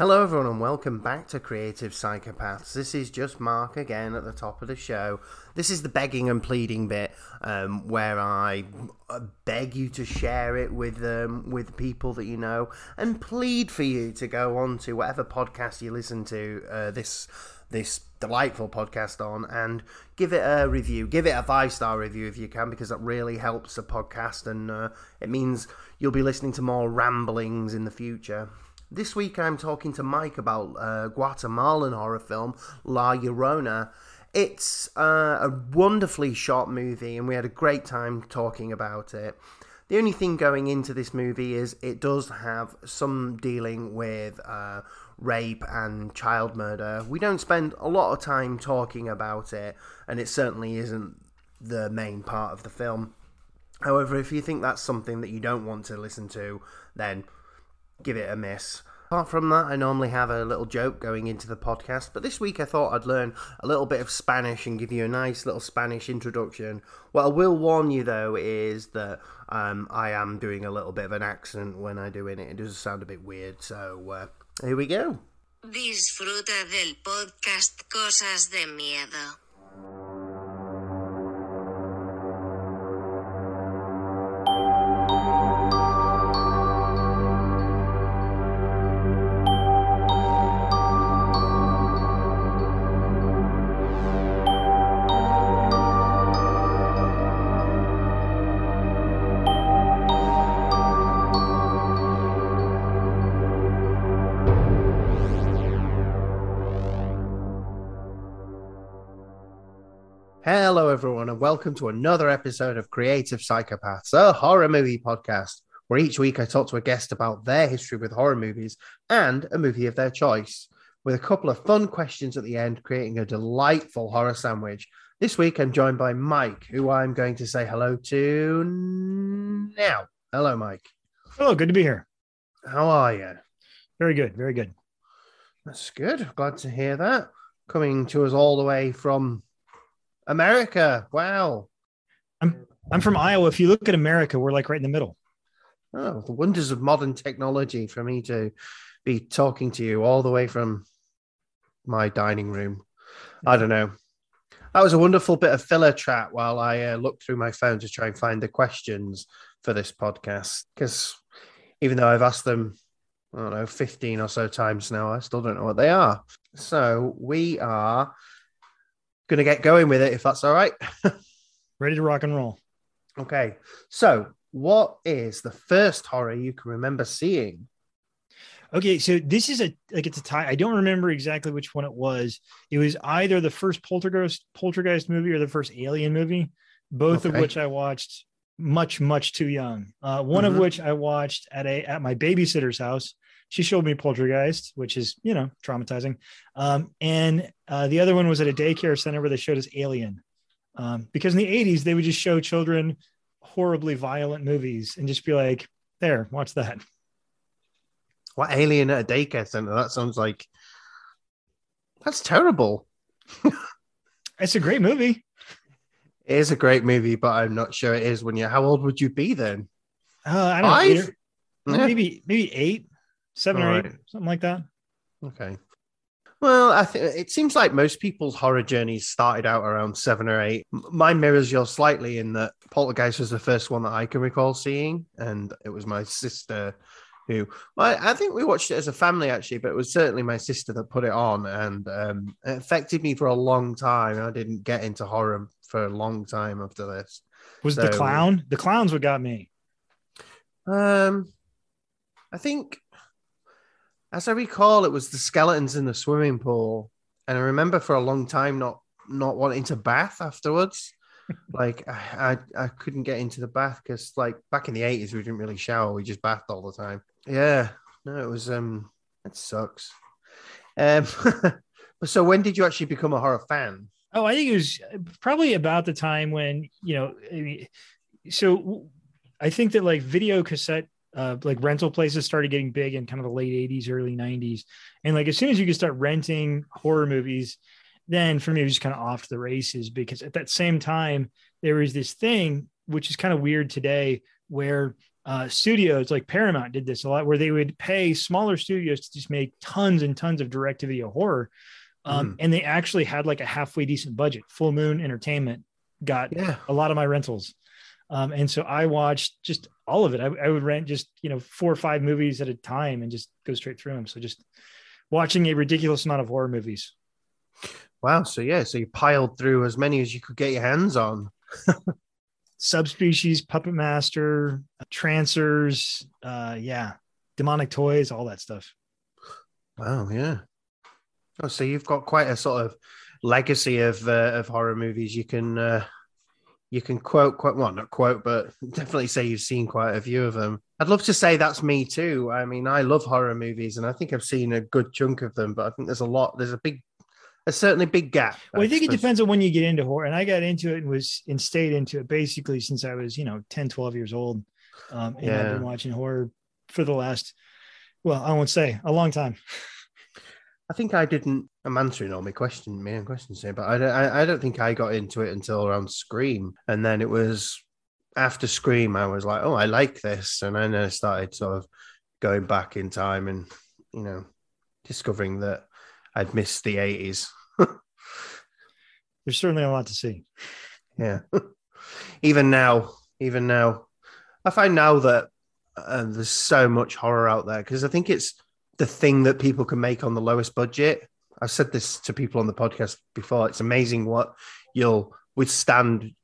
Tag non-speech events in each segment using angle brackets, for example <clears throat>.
Hello, everyone, and welcome back to Creative Psychopaths. This is just Mark again at the top of the show. This is the begging and pleading bit um, where I uh, beg you to share it with um, with people that you know and plead for you to go on to whatever podcast you listen to uh, this this delightful podcast on and give it a review. Give it a five star review if you can, because that really helps the podcast and uh, it means you'll be listening to more ramblings in the future. This week I'm talking to Mike about a Guatemalan horror film La Llorona. It's uh, a wonderfully shot movie, and we had a great time talking about it. The only thing going into this movie is it does have some dealing with uh, rape and child murder. We don't spend a lot of time talking about it, and it certainly isn't the main part of the film. However, if you think that's something that you don't want to listen to, then give it a miss. Apart from that, I normally have a little joke going into the podcast, but this week I thought I'd learn a little bit of Spanish and give you a nice little Spanish introduction. What I will warn you though is that um, I am doing a little bit of an accent when I do it. It does sound a bit weird, so uh, here we go. Disfruta del podcast Cosas de Miedo. And welcome to another episode of Creative Psychopaths, a horror movie podcast, where each week I talk to a guest about their history with horror movies and a movie of their choice, with a couple of fun questions at the end, creating a delightful horror sandwich. This week I'm joined by Mike, who I'm going to say hello to now. Hello, Mike. Hello, good to be here. How are you? Very good, very good. That's good. Glad to hear that. Coming to us all the way from America. Wow. I'm I'm from Iowa. If you look at America, we're like right in the middle. Oh, the wonders of modern technology for me to be talking to you all the way from my dining room. I don't know. That was a wonderful bit of filler chat while I uh, looked through my phone to try and find the questions for this podcast. Because even though I've asked them, I don't know, 15 or so times now, I still don't know what they are. So we are going to get going with it if that's all right. <laughs> Ready to rock and roll. okay. So, what is the first horror you can remember seeing? Okay, so this is a like it's a tie. I don't remember exactly which one it was. It was either the first Poltergeist Poltergeist movie or the first Alien movie, both of which I watched much much too young. Uh, one of Mhm. which I watched at a at my babysitter's house. She showed me Poltergeist, which is you know traumatizing. Um, and uh, the other one was at a daycare center where they showed us Alien, um, because in the '80s they would just show children horribly violent movies and just be like, "There, watch that." What alien at a daycare center? That sounds like that's terrible. <laughs> It's a great movie. It is a great movie, but I'm not sure it is when you're. How old would you be then? Uh, I don't know, Yeah. maybe maybe eight, seven or eight, Alright. something like that. Okay. Well, I think it seems like most people's horror journeys started out around seven or eight. Mine mirrors yours slightly in that Poltergeist was the first one that I can recall seeing, and it was my sister who. Well, I I think we watched it as a family actually, but it was certainly my sister that put it on, and um, it affected me for a long time. I didn't get into horror for a long time after this. Was the clown? The clown's what got me. Um, I think, as I recall, it was the skeletons in the swimming pool, and I remember for a long time not not wanting to bath afterwards. <laughs> like I, I I couldn't get into the bath because like back in the eighties we didn't really shower; we just bathed all the time. Yeah, no, it was um, it sucks. Um, <laughs> so when did you actually become a horror fan? Oh, I think it was probably about the time when you know. I mean, so I think that like video cassette, uh, like rental places started getting big in kind of the late '80s, early '90s, and like as soon as you could start renting horror movies, then for me it was just kind of off to the races because at that same time there was this thing which is kind of weird today where uh, studios like Paramount did this a lot, where they would pay smaller studios to just make tons and tons of direct to video horror. Um, Mm. And they actually had like a halfway decent budget. Full Moon Entertainment got Yeah. a lot of my rentals. Um, and so I watched just all of it. I, I would rent just, you know, four or five movies at a time and just go straight through them. So just watching a ridiculous amount of horror movies. Wow. So yeah, so you piled through as many as you could get your hands on. <laughs> Subspecies, Puppet Master, Trancers, uh, yeah, demonic toys, all that stuff. Wow. Yeah. Oh, so you've got quite a sort of legacy of uh, of horror movies. You can uh, you can quote quite well, not quote, but <laughs> definitely say you've seen quite a few of them. I'd love to say that's me too. I mean, I love horror movies, and I think I've seen a good chunk of them. But I think there's a lot. There's a big, a certainly big gap. Well, I think it depends on when you get into horror. And I got into it and was and stayed into it basically since I was, you know, 10, 12 years old. Um, and I've been watching horror for the last, well, I won't say a long time. <laughs> I think I didn't. I'm answering all my question, own questions here, but I don't. I, I don't think I got into it until around Scream, and then it was after Scream. I was like, oh, I like this, and then I started sort of going back in time and you know discovering that I'd missed the 80s. There's certainly a lot to see. Yeah. <laughs> even now, even now, I find now that uh, there's so much horror out there because I think it's the thing that people can make on the lowest budget. I've said this to people on the podcast before. It's amazing what you'll withstand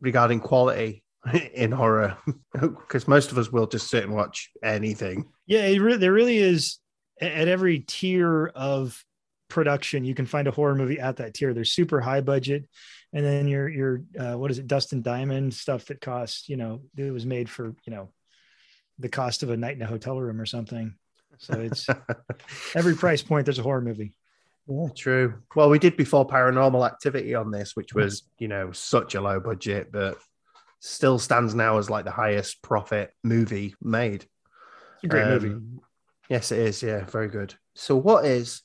regarding quality <laughs> in horror <laughs> because most of us will just sit and watch anything. Yeah, it re- there really is at every tier of production, you can find a horror movie at that tier. There's super high budget, and then your your uh, what is it, Dustin Diamond stuff that costs, you know, it was made for you know the cost of a night in a hotel room or something. So it's <laughs> every price point. There's a horror movie. Yeah, true. Well, we did before Paranormal Activity on this, which was, you know, such a low budget, but still stands now as like the highest profit movie made. It's a great movie. Um, Yes, it is. Yeah, very good. So, what is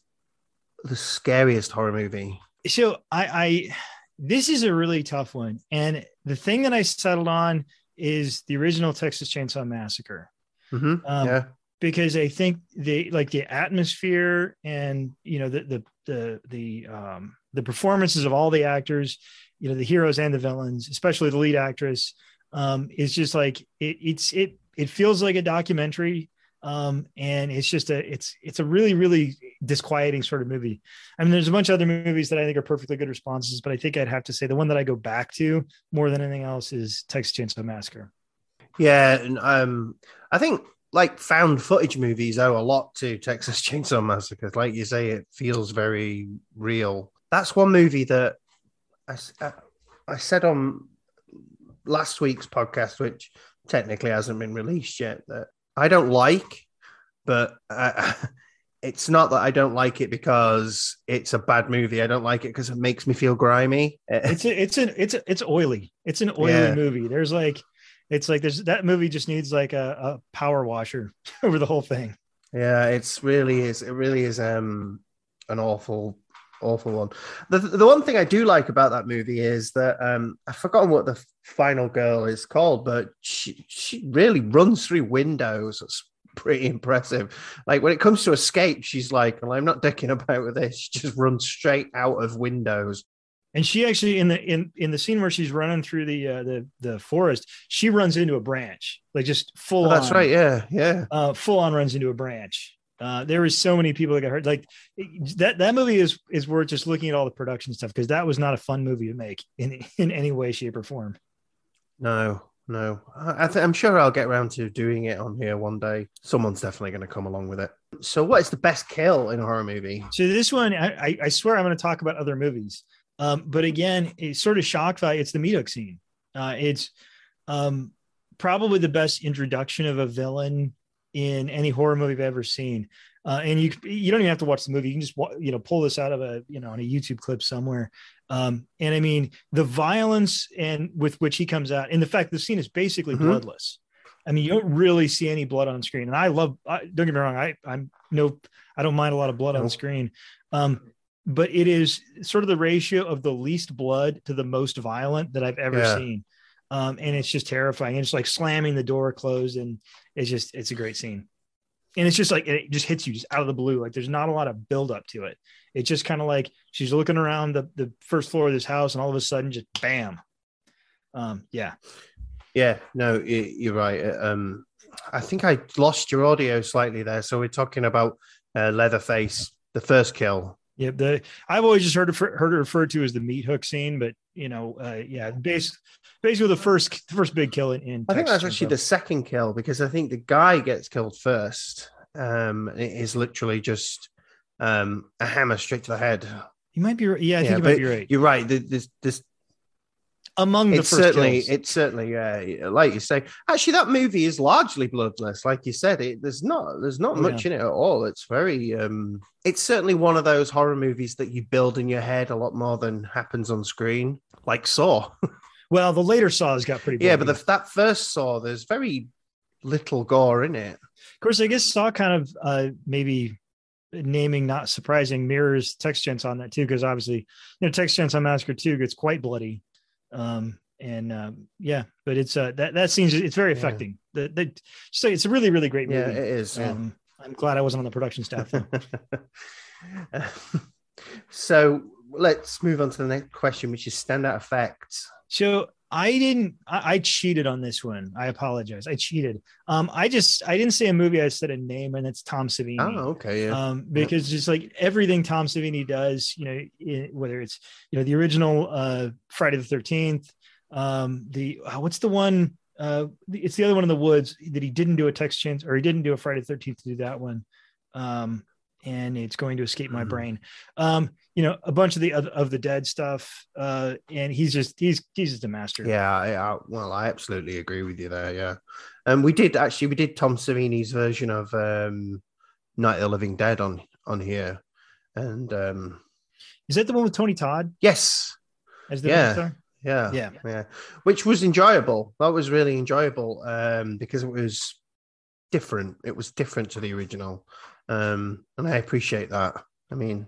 the scariest horror movie? so I, I this is a really tough one and the thing that i settled on is the original texas chainsaw massacre hmm Um, yeah, because i think the like the atmosphere and you know the the the the um the performances of all the actors you know the heroes and the villains especially the lead actress um is just like it, it's it it feels like a documentary um and it's just a it's it's a really really disquieting sort of movie i mean there's a bunch of other movies that i think are perfectly good responses but i think i'd have to say the one that i go back to more than anything else is texas chainsaw massacre yeah. And, um, I think like found footage movies owe a lot to Texas <laughs> Chainsaw Massacre. Like you say, it feels very real. That's one movie that uh, I said on last week's podcast, which technically hasn't been released yet, that I don't like, but I, <laughs> it's not that I don't like it because it's a bad movie. I don't like it because it makes me feel grimy. it's a, it's an it's a, it's oily. It's an oily Yeah. movie. There's like it's like there's that movie just needs like a, a power washer <laughs> over the whole thing. Yeah, it's really is. It really is um an awful, awful one. The the one thing I do like about that movie is that um I've forgotten what the final girl is called, but she she really runs through windows. It's pretty impressive. Like when it comes to escape, she's like, well, I'm not dicking about with this. She just runs straight out of windows. And she actually in the in in the scene where she's running through the uh, the the forest, she runs into a branch, like just full. Oh, that's on, right. Yeah, yeah. Uh, full on runs into a branch. Uh, there was so many people that got hurt. Like that that movie is is worth just looking at all the production stuff because that was not a fun movie to make in in any way, shape, or form. No, no. I, th- I'm sure I'll get around to doing it on here one day. Someone's definitely going to come along with it. So, what is the best kill in a horror movie? So this one, I, I- I swear I'm going to talk about other movies. Um, but again, it's sort of shock value. It's the hook scene. Uh, it's um, probably the best introduction of a villain in any horror movie I've ever seen. Uh, and you you don't even have to watch the movie. You can just you know pull this out of a you know on a YouTube clip somewhere. Um, and I mean the violence and with which he comes out, and the fact the scene is basically Mhm. bloodless. I mean, you don't really see any blood on screen. And I love. I, don't get me wrong. I I'm no. I don't mind a lot of blood on screen. Um, but it is sort of the ratio of the least blood to the most violent that I've ever Yeah. seen. um, and it's just terrifying. And it's like slamming the door closed, and it's just it's a great scene. And it's just like it just hits you just out of the blue. Like there's not a lot of build up to it. It's just kind of like she's looking around the, the first floor of this house, and all of a sudden, just bam. Um, yeah, Yeah, no, you're right. Uh, Um, I think I lost your audio slightly there. So we're talking about uh, Leatherface, the first kill. Yeah. The I've always just heard it, heard it referred to as the meat hook scene, but you know, uh, yeah, base, basically the first the first big kill in. in I think that's actually the second kill because I think the guy gets killed first. Um, it is literally just um, a hammer straight to the head. You might be right. Yeah, I think Yeah, you but might be right. You're right. th- This, Among the it's first certainly, kills. it's certainly, yeah. Like you say, actually, that movie is largely bloodless. Like you said, it there's not, there's not Oh, much in it at all. It's very, um, it's certainly one of those horror movies that you build in your head a lot more than happens on screen, like Saw. <laughs> well, the later Saws got pretty. yeah, but the, that first Saw, there's very little gore in it. Of course, I guess Saw kind of uh, maybe naming not surprising mirrors Texas Chainsaw on that too, because obviously, you know, Text on Massacre two gets quite bloody, um, and um, yeah, but it's uh, that that seems it's very Yeah. affecting. The, the so it's a really really great Yeah, movie. it is. yeah. Um, I'm glad I wasn't on the production staff. <laughs> So let's move on to the next question, which is standout effects. So I didn't. I, I cheated on this one. I apologize. I cheated. Um, I just I didn't say a movie. I said a name, and it's Tom Savini. Oh, okay. Yeah. um, because just like everything Tom Savini does, you know, whether it's you know the original uh, Friday the Thirteenth, um, the uh, what's the one? Uh, it's the other one in the woods that he didn't do a Texas Chainsaw he didn't do a Friday the Thirteenth to do that one, um, and it's going to escape my Mhm. brain. Um, you know, a bunch of the of, of the dead stuff, uh, and he's just he's he's just a master. yeah. Well, I absolutely agree with you there. Yeah. And we did actually, we did Tom Savini's version of um, Night of the Living Dead on on here. And um, Is that the one with Tony Todd yes, as the Yeah. yeah, Yeah. yeah, which was enjoyable. That was really enjoyable um, because it was different. It was different to the original, um, and I appreciate that. I mean,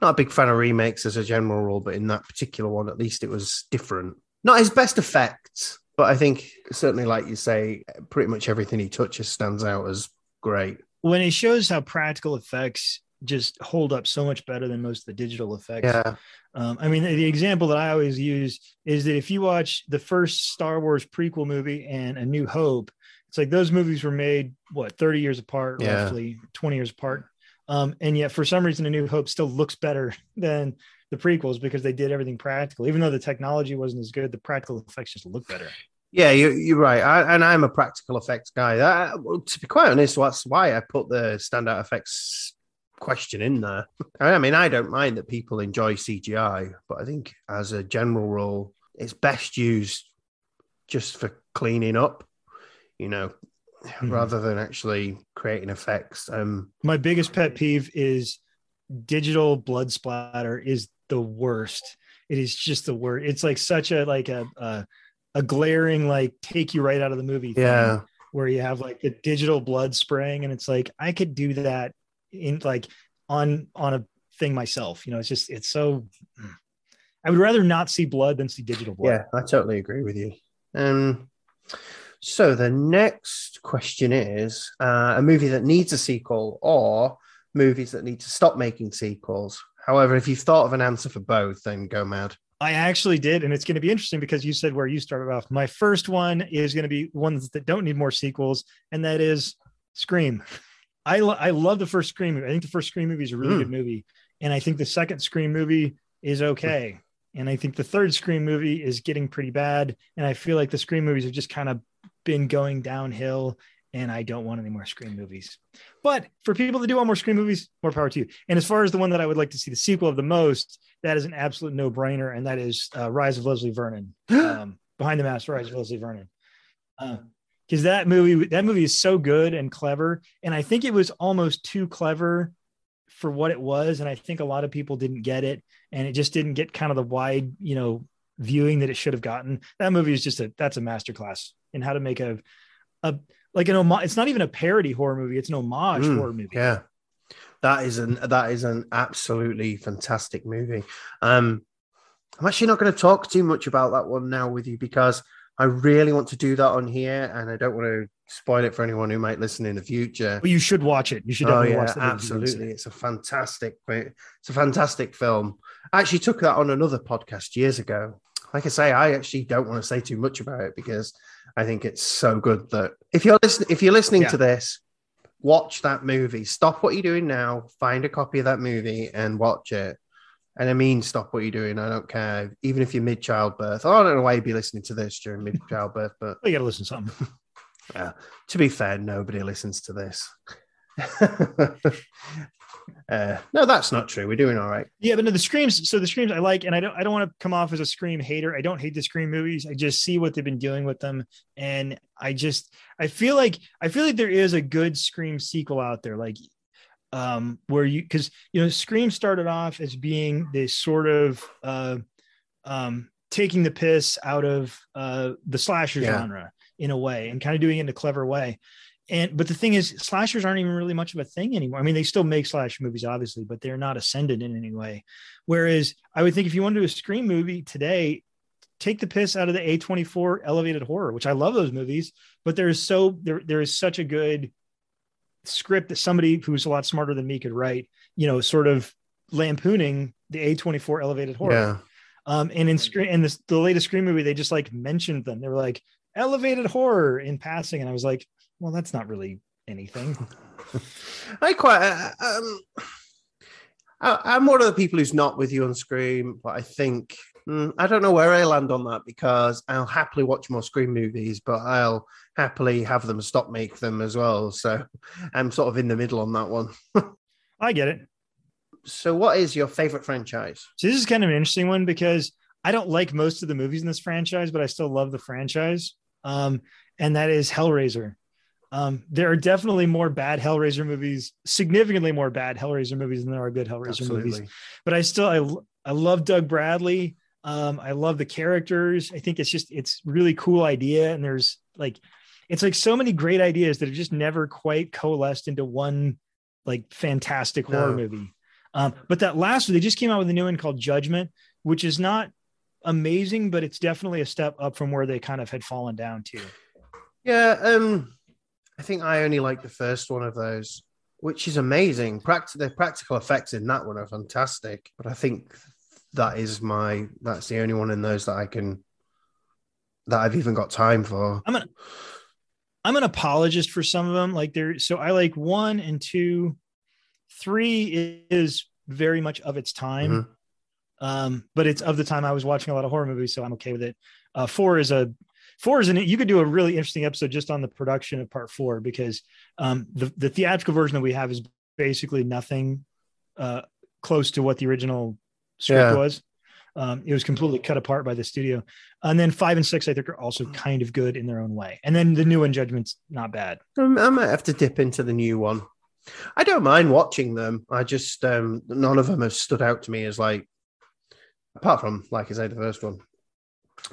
not a big fan of remakes as a general rule, but in that particular one, at least it was different. Not his best effects, but I think certainly, like you say, pretty much everything he touches stands out as great. When it shows how practical effects just hold up so much better than most of the digital effects. Yeah, Um, I mean, the example that I always use is that if you watch the first Star Wars prequel movie and A New Hope, it's like those movies were made what 30 years apart, Yeah. roughly 20 years apart. Um, and yet, for some reason, A New Hope still looks better <laughs> than the prequels because they did everything practical. Even though the technology wasn't as good, the practical effects just look better. Yeah, you, you're right. I, and I'm a practical effects guy. That, to be quite honest, that's why I put the standout effects question in there. <laughs> I mean, I don't mind that people enjoy CGI, but I think as a general rule, it's best used just for cleaning up, you know, <laughs> Mhm. rather than actually creating effects. Um, My biggest pet peeve is digital blood splatter is the worst. It is just the worst. It's like such a like a a, a glaring like take you right out of the movie. thing, yeah, where you have like the digital blood spraying, and it's like I could do that in like on on a thing myself. You know, it's just it's so. I would rather not see blood than see digital blood. yeah, I totally agree with you. Um, so the next question is uh, a movie that needs a sequel or movies that need to stop making sequels. However, if you've thought of an answer for both, then go mad. I actually did, and it's going to be interesting because you said where you started off. My first one is going to be ones that don't need more sequels, and that is Scream. I lo- I love the first Scream movie. I think the first Scream movie is a really Mm. good movie, and I think the second Scream movie is okay, and I think the third Scream movie is getting pretty bad, and I feel like the Scream movies have just kind of been going downhill, and I don't want any more Scream movies. But for people that do want more Scream movies, more power to you. And as far as the one that I would like to see the sequel of the most, that is an absolute no brainer, and that is uh, Rise of Leslie Vernon. <gasps> Um, Behind the Mask, Rise of Leslie Vernon. Because that movie, that movie is so good and clever, and I think it was almost too clever for what it was, and I think a lot of people didn't get it, and it just didn't get kind of the wide, you know, viewing that it should have gotten. That movie is just a that's a masterclass in how to make a a like an homage. It's not even a parody horror movie; it's an homage Mm, horror movie. Yeah, that is an that is an absolutely fantastic movie. Um, I'm actually not going to talk too much about that one now with you because I really want to do that on here, and I don't want to spoil it for anyone who might listen in the future. But you should watch it. You should Oh yeah, watch if you haven't seen absolutely! It's a fantastic, it's a fantastic film. I actually took that on another podcast years ago. Like I say, I actually don't want to say too much about it because I think it's so good that if you're listening, if you're listening Yeah. to this, watch that movie. Stop what you're doing now, find a copy of that movie, and watch it. And I mean, stop what you're doing. I don't care, even if you're mid childbirth. Oh, I don't know why you'd be listening to this during mid childbirth, but Well, you got to listen to something. <laughs> yeah. to be fair, nobody listens to this. <laughs> uh, no, that's not true. We're doing all right. Yeah, but no, the screams. So the screams I like, and I don't. I don't want to come off as a scream hater. I don't hate the scream movies. I just see what they've been doing with them, and I just I feel like I feel like there is a good scream sequel out there, like um where you because you know scream started off as being this sort of uh um taking the piss out of uh the slasher Yeah. genre in a way and kind of doing it in a clever way and but the thing is slashers aren't even really much of a thing anymore i mean they still make slash movies obviously but they're not ascended in any way whereas i would think if you want to do a scream movie today take the piss out of the a24 elevated horror which i love those movies but there is so there, there is such a good script that somebody who's a lot smarter than me could write you know sort of lampooning the a24 elevated horror Yeah. um, and in Scream and this, the latest Scream movie, they just like mentioned them. They were like elevated horror in passing, and I was like, well, that's not really anything. <laughs> I quite. Uh, um, I, I'm one of the people who's not with you on Scream, but I think mm, I don't know where I land on that because I'll happily watch more Scream movies, but I'll happily have them stop make them as well. So I'm sort of in the middle on that one. <laughs> I get it. So, what is your favorite franchise? So this is kind of an interesting one because I don't like most of the movies in this franchise, but I still love the franchise. Um, and that is Hellraiser. Um, there are definitely more bad Hellraiser movies, significantly more bad Hellraiser movies than there are good Hellraiser movies. But I still I I love Doug Bradley. Um, I love the characters. I think it's just it's really cool idea, and there's like it's like so many great ideas that have just never quite coalesced into one like fantastic horror No. movie. Um, but that last one, they just came out with a new one called Judgment, which is not amazing, but it's definitely a step up from where they kind of had fallen down to. Yeah, um, I think I only like the first one of those, which is amazing. The practical effects in that one are fantastic, but I think that is my that's the only one in those that I can that I've even got time for. I'm an I'm an apologist for some of them. Like there, so I like one and two, three is very much of its time. Mhm. Um, but it's of the time I was watching a lot of horror movies, so I'm okay with it. Uh, four is a four is an you could do a really interesting episode just on the production of part four because um, the the theatrical version that we have is basically nothing uh, close to what the original script Yeah. was. Um, it was completely cut apart by the studio. And then five and six, I think, are also kind of good in their own way. And then the new one, Judgment's not bad. Um, I might have to dip into the new one. I don't mind watching them. I just um, none of them have stood out to me as like, apart from like I say, the first one.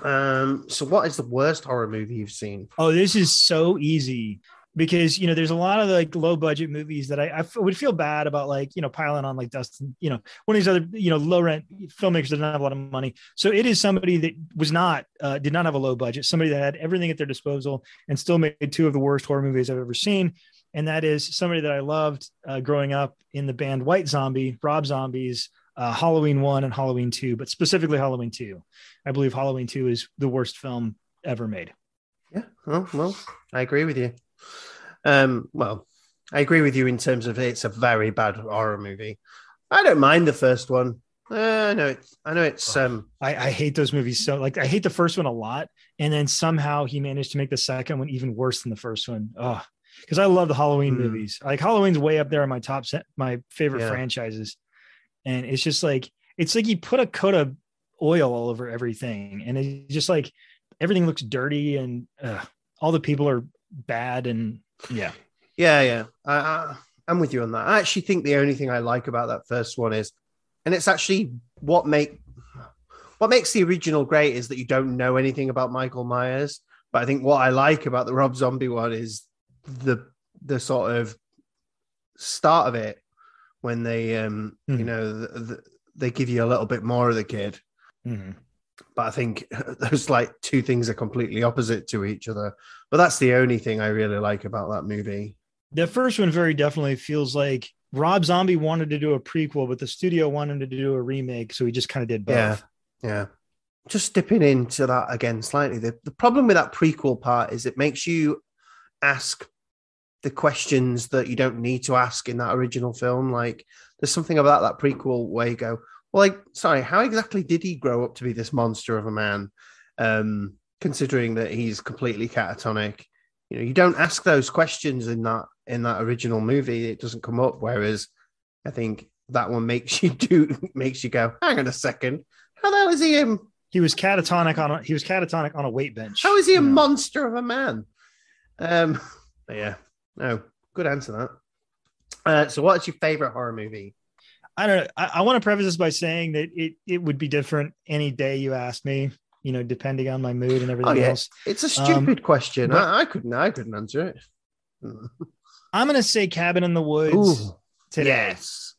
Um, so what is the worst horror movie you've seen? Oh, this is so easy because you know there's a lot of like low budget movies that I, I f- would feel bad about like you know piling on like Dustin you know one of these other you know low rent filmmakers that don't have a lot of money so it is somebody that was not uh, did not have a low budget somebody that had everything at their disposal and still made two of the worst horror movies I've ever seen and that is somebody that I loved uh, growing up in the band White Zombie Rob Zombies uh, Halloween one and Halloween two but specifically Halloween two I believe Halloween two is the worst film ever made Yeah. Oh, well, I agree with you. Um, well, I agree with you in terms of it's a very bad horror movie. I don't mind the first one. Uh, I know it's. I know it's. Um, I, I hate those movies so like I hate the first one a lot, and then somehow he managed to make the second one even worse than the first one. Oh, because I love the Halloween Hmm. movies. Like Halloween's way up there in my top set, my favorite Yeah. franchises, and it's just like it's like he put a coat of oil all over everything, and it's just like everything looks dirty and uh, all the people are bad and yeah. yeah, yeah. I, I, I'm with you on that. I actually think the only thing I like about that first one is, and it's actually what make what makes the original great is that you don't know anything about Michael Myers. But I think what I like about the Rob Zombie one is the the sort of start of it when they um you Mhm. know the, the, they give you a little bit more of the kid Mhm. but I think <laughs> those like two things are completely opposite to each other. But that's the only thing I really like about that movie. The first one very definitely feels like Rob Zombie wanted to do a prequel, but the studio wanted to do a remake, so he just kind of did both. Yeah. Yeah. Just dipping into that again slightly. The, the problem with that prequel part is it makes you ask the questions that you don't need to ask in that original film. Like there's something about that prequel where you go, well, like, sorry, how exactly did he grow up to be this monster of a man? Um, considering that he's completely catatonic. You know, you don't ask those questions in that in that original movie. It doesn't come up. Whereas I think that one makes <laughs> you do makes you go, hang on a second, how the hell is he him? He was catatonic on a he was catatonic on a weight bench. How is he a know? monster of a man? Um, but yeah, no, good answer that. Uh, so, what's your favorite horror movie? I don't know. I, I want to preface this by saying that it it would be different any day you asked me, you know, depending on my mood and everything Oh, yeah. else. It's a stupid question. but- I, I couldn't. I couldn't answer it. <laughs> I'm gonna say Cabin in the Woods Ooh, today yes.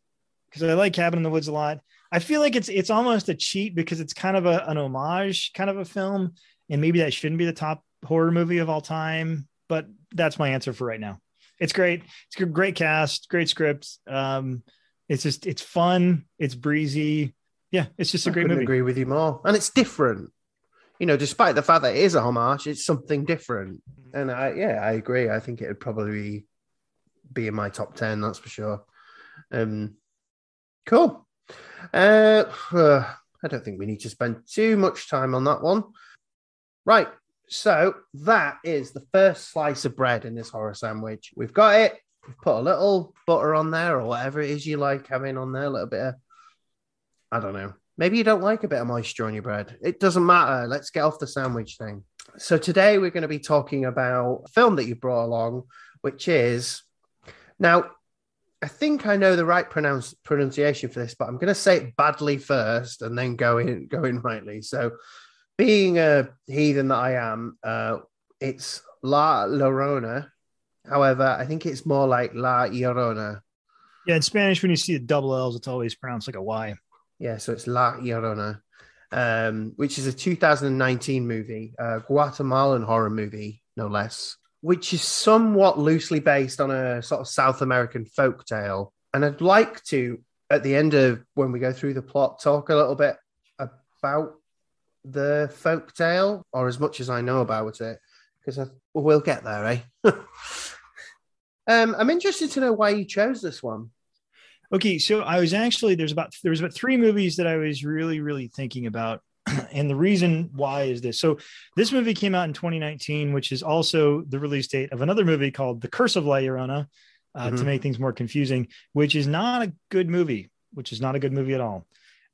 because I like Cabin in the Woods a lot. I feel like it's it's almost a cheat because it's kind of a, an homage kind of a film, and maybe that shouldn't be the top horror movie of all time. But that's my answer for right now. It's great. It's a great cast, great script. Um, it's just it's fun. It's breezy. Yeah, it's just a I great movie. agree with you more. And it's different. You know, despite the fact that it is a homage, it's something different. Mm-hmm. And I, yeah, I agree. I think it would probably be in my top 10, that's for sure. Um, cool. Uh, <sighs> I don't think we need to spend too much time on that one. Right. So that is the first slice of bread in this horror sandwich. We've got it. We've put a little butter on there or whatever it is you like having on there, a little bit of I don't know. Maybe you don't like a bit of moisture on your bread. It doesn't matter. Let's get off the sandwich thing. So today we're going to be talking about a film that you brought along, which is now. I think I know the right pronounce, pronunciation for this, but I'm going to say it badly first and then go in go in rightly. So, being a heathen that I am, uh, it's La Llorona. However, I think it's more like La Llorona. Yeah, in Spanish, when you see the double L's, it's always pronounced like a Y. Yeah, so it's La Llorona, um, which is a 2019 movie, a Guatemalan horror movie, no less, which is somewhat loosely based on a sort of South American folk tale. And I'd like to, at the end of when we go through the plot, talk a little bit about the folk tale, or as much as I know about it, because well, we'll get there, eh? <laughs> um, I'm interested to know why you chose this one. Okay, so I was actually there's about there was about three movies that I was really really thinking about, <clears throat> and the reason why is this. So this movie came out in 2019, which is also the release date of another movie called The Curse of La Llorona, uh, to Mhm. make things more confusing, which is not a good movie, which is not a good movie at all.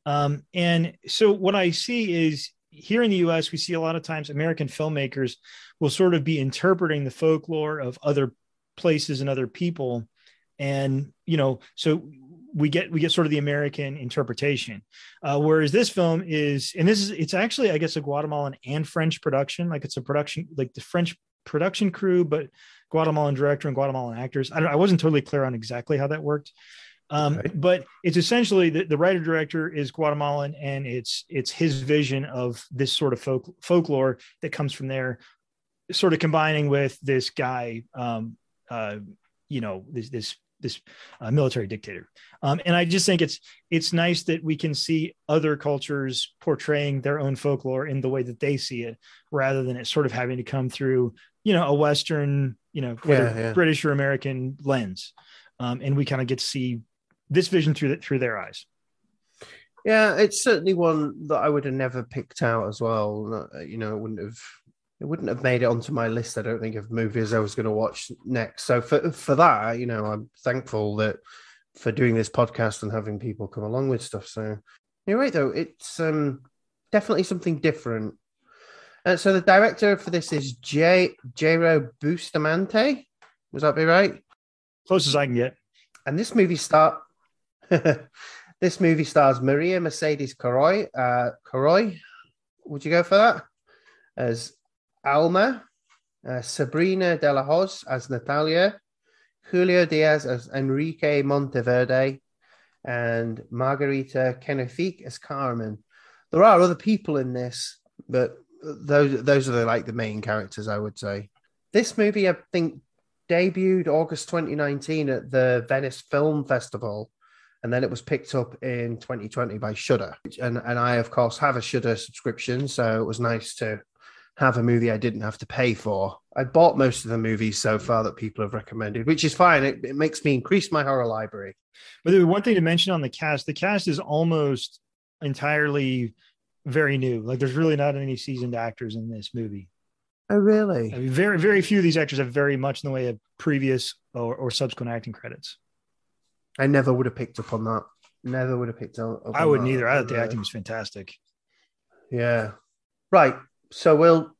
Um, and so what I see is here in the U.S. we see a lot of times American filmmakers will sort of be interpreting the folklore of other places and other people. And you know so we get we get sort of the american interpretation. Uh, whereas this film is and this is it's actually i guess a guatemalan and french production. Like it's a production like the french production crew but guatemalan director and guatemalan actors. I, I wasn't totally clear on exactly how that worked um, Okay. but it's essentially the, the writer director is guatemalan and it's it's his vision of this sort of folk, folklore that comes from there sort of combining with this guy um, uh, you know this this this uh, military dictator um, and i just think it's it's nice that we can see other cultures portraying their own folklore in the way that they see it rather than it sort of having to come through you know a western you know Yeah, yeah. british or american lens um, and we kind of get to see this vision through the, through their eyes Yeah, it's certainly one that I would have never picked out as well. You know, it wouldn't have it wouldn't have made it onto my list. I don't think of movies I was going to watch next. So for for that, you know, I'm thankful that for doing this podcast and having people come along with stuff. So you're right, though. It's um definitely something different. Uh, so the director for this is J Jayro Bustamante. Was that be right? close as i can get And this movie star <laughs> this movie stars Maria Mercedes Coroy. Uh, Coroy, would you go for that? As Alma, uh, Sabrina De La Hoz as Natalia, Julio Diaz as Enrique Monteverde, and Margarita Kenefic as Carmen. There are other people in this, but those those are the like the main characters, I would say. This movie, I think, debuted August 2019 at the Venice Film Festival, and then it was picked up in 2020 by Shudder. And and I, of course, have a Shudder subscription, so it was nice to have a movie I didn't have to pay for. I bought most of the movies so far that people have recommended, which is fine. It, it makes me increase my horror library. But one thing to mention on the cast, the cast is almost entirely very new. Like there's really not any seasoned actors in this movie. Oh, really? I mean, very, very few of these actors have very much in the way of previous or, or subsequent acting credits. I never would have picked up on that. Never would have picked up. On I wouldn't either. I thought the acting was fantastic. Yeah. Right. So we'll.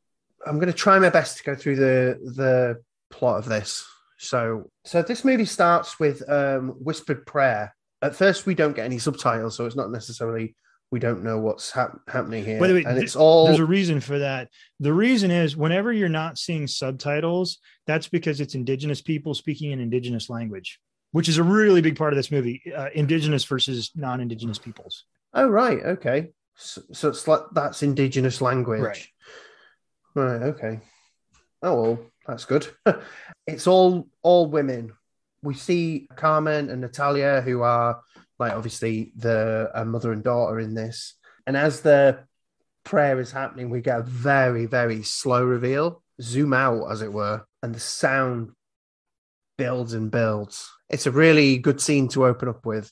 I'm going to try my best to go through the the plot of this. So, so this movie starts with um, whispered prayer. At first, we don't get any subtitles, so it's not necessarily we don't know what's hap- happening here. The way, and it's all There's a reason for that. The reason is whenever you're not seeing subtitles, that's because it's indigenous people speaking in indigenous language, which is a really big part of this movie. Uh, indigenous versus non-indigenous peoples. oh right, okay. So, so it's like that's indigenous language, Right. Right. Okay. Oh well, that's good. <laughs> it's all all women. We see Carmen and Natalia, who are like obviously the uh, mother and daughter in this. And as the prayer is happening, we get a very very slow reveal, zoom out as it were, and the sound builds and builds. It's a really good scene to open up with.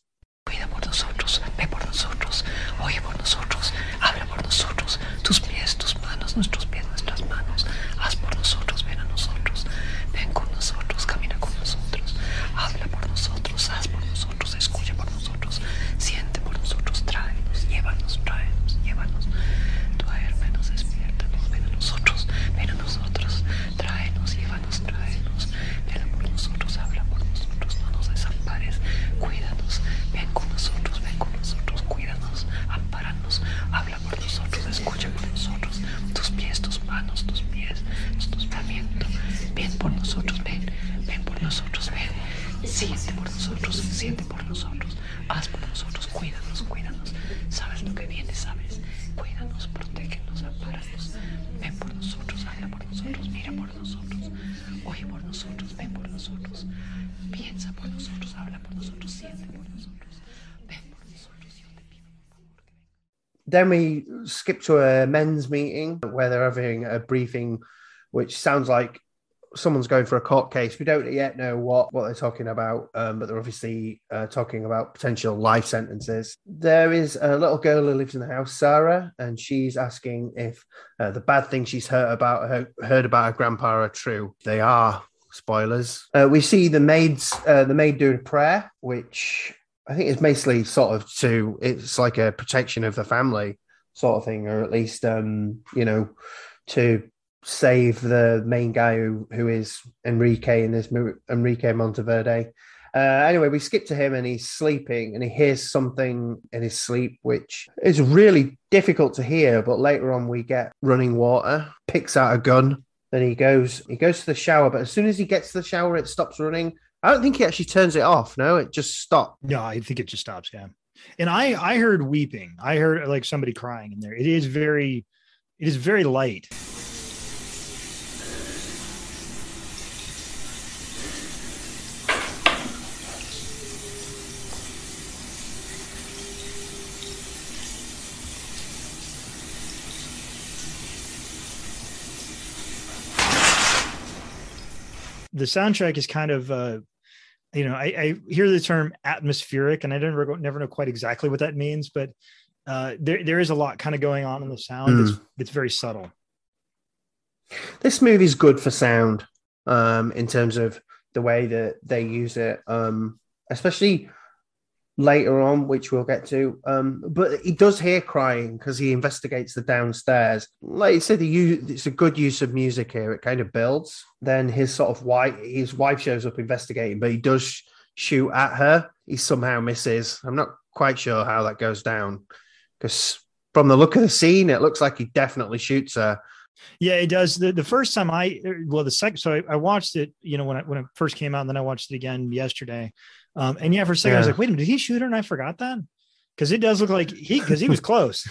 Then we skip to a men's meeting where they're having a briefing, which sounds like someone's going for a court case. We don't yet know what, what they're talking about, um, but they're obviously uh, talking about potential life sentences. There is a little girl who lives in the house, Sarah, and she's asking if uh, the bad things she's heard about her, heard about her grandpa are true. They are. Spoilers. Uh, we see the maids, uh, the maid doing a prayer, which I think it's basically sort of to it's like a protection of the family sort of thing, or at least um, you know, to save the main guy who who is Enrique in this Enrique Monteverde. Uh, anyway, we skip to him and he's sleeping and he hears something in his sleep, which is really difficult to hear. But later on, we get running water, picks out a gun, then he goes he goes to the shower. But as soon as he gets to the shower, it stops running. I don't think he actually turns it off. No, it just stops. No, I think it just stops. Yeah. And I, I heard weeping. I heard like somebody crying in there. It is very, it is very light. The soundtrack is kind of, uh, you know, I, I hear the term atmospheric, and I don't never, never know quite exactly what that means, but uh, there there is a lot kind of going on in the sound. It's it's very subtle. this movie's good for sound um in terms of the way that they use it um especially later on which we'll get to. Um but he does hear crying because he investigates the downstairs. Like you said it's a good use of music here. It kind of builds. Then his sort of wife his wife shows up investigating but he does sh- shoot at her. He somehow misses. I'm not quite sure how that goes down because from the look of the scene it looks like he definitely shoots her. Yeah, it does. The, the first time I, well, the second, so I, I watched it, you know, when I, when it first came out, and then I watched it again yesterday. Um, and yeah, for a second, I was like, wait a minute, did he shoot her? And I forgot that because it does look like he, because he was <laughs> close.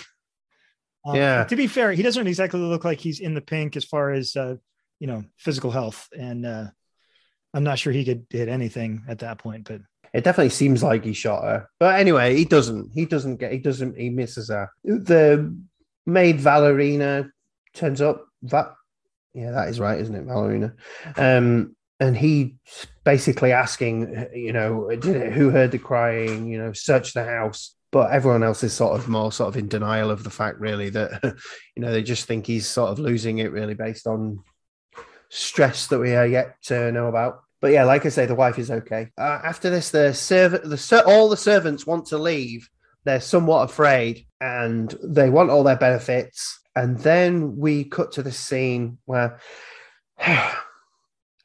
Um, Yeah. To be fair, he doesn't exactly look like he's in the pink as far as uh, you know physical health, and uh, I'm not sure he could hit anything at that point. But It definitely seems like he shot her, but anyway, he doesn't. He doesn't get. He doesn't. He misses her. The maid Valerina turns up. That yeah, that is right, isn't it, Valerina? Um, and he basically asking, you know, who heard the crying? You know, search the house. But everyone else is sort of more sort of in denial of the fact, really, that <laughs> you know they just think he's sort of losing it, really, based on stress that we are yet to know about. But yeah, like I say, the wife is okay. Uh, after this, the servant, the ser- all the servants want to leave. They're somewhat afraid, and they want all their benefits. And then we cut to the scene where <sighs>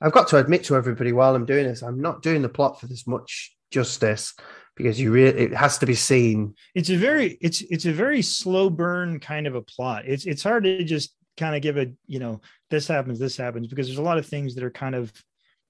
I've got to admit to everybody while I'm doing this, I'm not doing the plot for this much justice because you really it has to be seen. it's a very it's it's a very slow burn kind of a plot. It's it's hard to just kind of give a you know this happens this happens because there's a lot of things that are kind of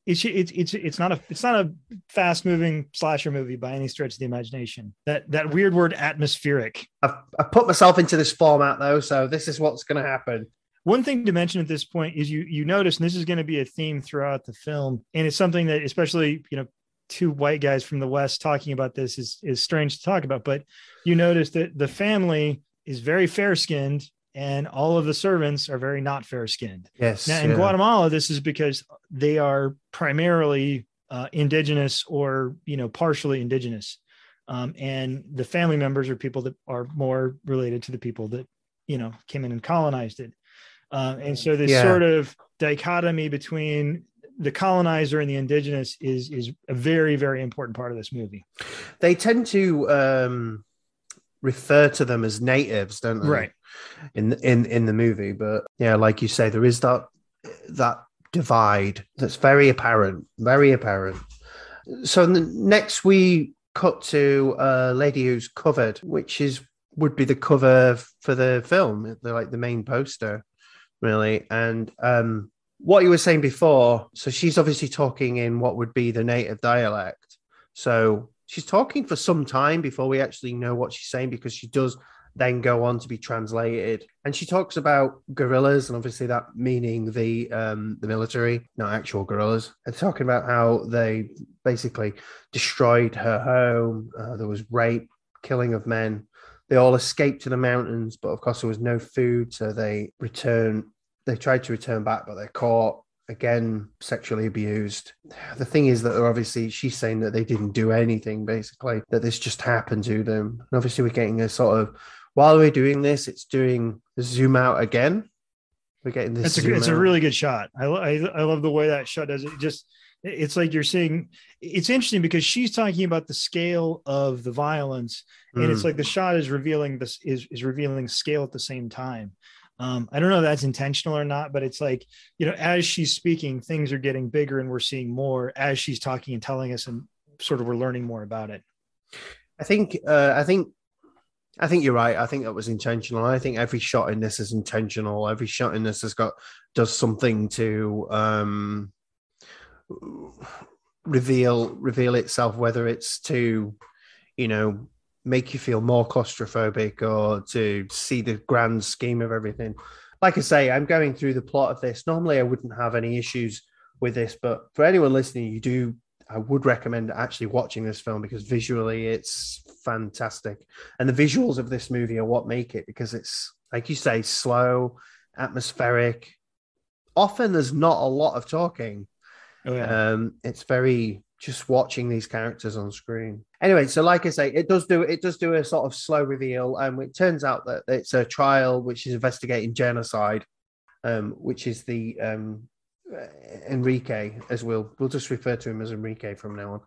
it's it's it's it's not a it's not a fast moving slasher movie by any stretch of the imagination. That that weird word atmospheric. I've, I've put myself into this format though, so this is what's going to happen. One thing to mention at this point is you you notice, and this is going to be a theme throughout the film, and it's something that especially you know two white guys from the west talking about this is is strange to talk about, but you notice that the family is very fair skinned and all of the servants are very not fair skinned. Yes. Now in yeah. Guatemala, this is because they are primarily uh, indigenous or you know partially indigenous, um, and the family members are people that are more related to the people that you know came in and colonized it. Uh, and so this Yeah. sort of dichotomy between the colonizer and the indigenous is is a very very important part of this movie. they tend to um, refer to them as natives, don't they? Right. In in in the movie, but yeah, like you say, there is that that divide that's very apparent, very apparent. So the, next we cut to a lady who's covered, which is would be the cover for the film, the like the main poster, really. And um, what you were saying before, so she's obviously talking in what would be the native dialect. So she's talking for some time before we actually know what she's saying because she does then go on to be translated. And she talks about guerrillas, and obviously that meaning the um, the military, not actual guerrillas. And talking about how they basically destroyed her home. Uh, there was rape, killing of men. They all escaped to the mountains, but of course there was no food, so they return. They tried to return back, but they're caught again, sexually abused. The thing is that they're obviously she's saying that they didn't do anything, basically, that this just happened to them. And obviously, we're getting a sort of while we're doing this, it's doing zoom out again. We're getting this. It's a it's a really good shot. I, I I love the way that shot does it. Just it's like you're seeing. It's interesting because she's talking about the scale of the violence, and it's Mm. like the shot is revealing this is is revealing scale at the same time. Um, I don't know if that's intentional or not, but it's like you know, as she's speaking, things are getting bigger, and we're seeing more as she's talking and telling us, and sort of we're learning more about it. I think uh, I think I think you're right. I think that was intentional. I think every shot in this is intentional. Every shot in this has got does something to um, reveal reveal itself, whether it's to you know make you feel more claustrophobic or to see the grand scheme of everything. Like I say, I'm going through the plot of this. Normally, I wouldn't have any issues with this, but for anyone listening, you do. I would recommend actually watching this film because visually it's fantastic. And the visuals of this movie are what make it because it's, like you say, slow, atmospheric. Often there's not a lot of talking. Oh yeah, Um, it's very just watching these characters on screen. Anyway, so like I say, it does do it does do a sort of slow reveal, and it turns out that it's a trial which is investigating genocide, um, which is the um, Enrique, as we'll we'll just refer to him as Enrique from now on.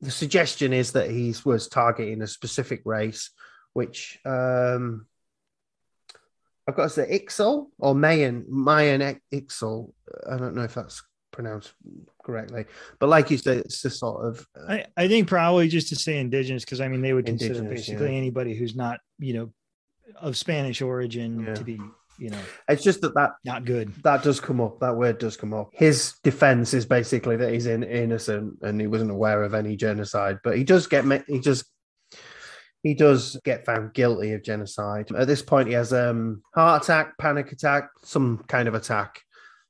The suggestion is that he was targeting a specific race, which um, I've got to say Ixil or Mayan Mayan Ixil. I don't know if that's pronounced correctly, but like you said, it's the sort of uh, I, I think probably just to say indigenous because I mean they would consider basically yeah. anybody who's not you know of Spanish origin Yeah. to be you know it's just that that not good. that does come up. That word does come up. His defense is basically that he's in, innocent and he wasn't aware of any genocide, but he does get he just he does get found guilty of genocide. At this point, he has um heart attack, panic attack, some kind of attack.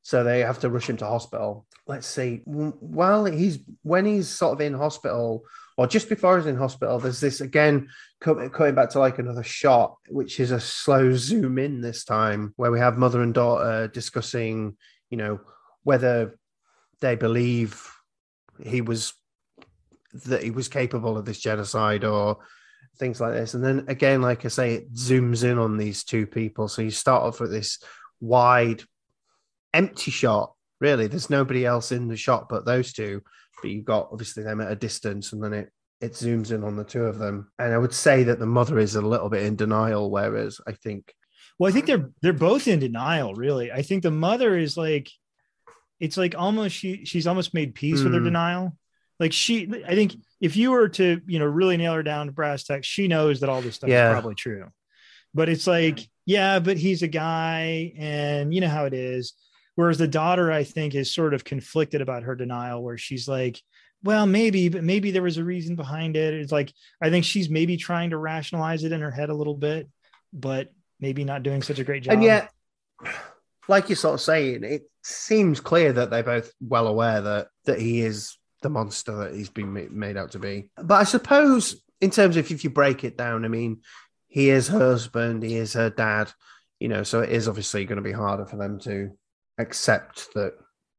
So they have to rush him to hospital. Let's see. While he's when he's sort of in hospital, or just before he's in hospital, there's this again coming back to like another shot, which is a slow zoom in this time, where we have mother and daughter discussing, you know, whether they believe he was that he was capable of this genocide or things like this. And then again, like I say, it zooms in on these two people. So you start off with this wide, empty shot. Really, there's nobody else in the shot but those two. But you've got obviously them at a distance, and then it it zooms in on the two of them. And I would say that the mother is a little bit in denial, whereas I think. Well, I think they're they're both in denial. Really, I think the mother is like, it's like almost she she's almost made peace mm. with her hmm. denial like she, I think if you were to, you know, really nail her down to brass tacks, she knows that all this stuff yeah. is probably true. But it's like, yeah, but he's a guy, and you know how it is. Whereas the daughter, I think, is sort of conflicted about her denial, where she's like, well, maybe, but maybe there was a reason behind it. It's like I think she's maybe trying to rationalize it in her head a little bit, but maybe not doing such a great job. And yet, like you're sort of saying, it seems clear that they're both well aware that that he is the monster that he's been made out to be. But I suppose, in terms of if you break it down, I mean, he is her husband, he is her dad, you know, so it is obviously going to be harder for them to accept that,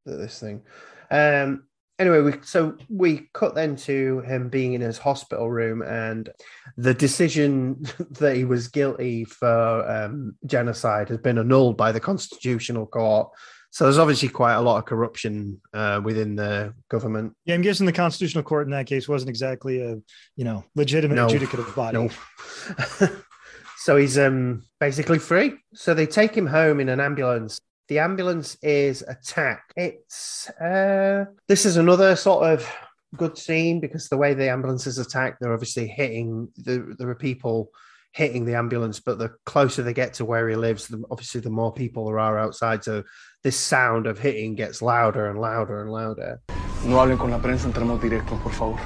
that this thing. Um, anyway, we so we cut then to him being in his hospital room and the decision <laughs> that he was guilty for um, genocide has been annulled by the Constitutional Court. So there's obviously quite a lot of corruption uh, within the government. Yeah, I'm guessing the constitutional court in that case wasn't exactly a you know legitimate no, adjudicative body. No. <laughs> so he's um, basically free. So they take him home in an ambulance. The ambulance is attacked. It's uh, this is another sort of good scene because the way the ambulance is attacked, they're obviously hitting. The, there are people hitting the ambulance, but the closer they get to where he lives, the, obviously the more people there are outside. So this sound of hitting gets louder and louder and louder. No hablen con la prensa, entramos directo, por favor.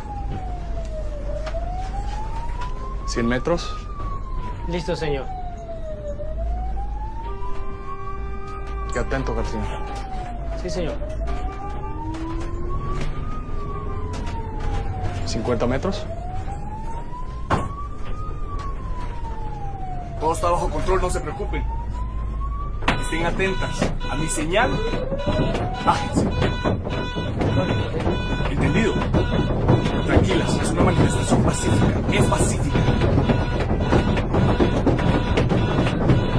100 metros. Listo, señor. Qué atento, García. Sí, señor. 50 metros. Todo está bajo control, no se preocupen. Estén atentas a mi señal. Bájense. ¿Entendido? Tranquilas, es una manifestación pacífica. Es pacífica.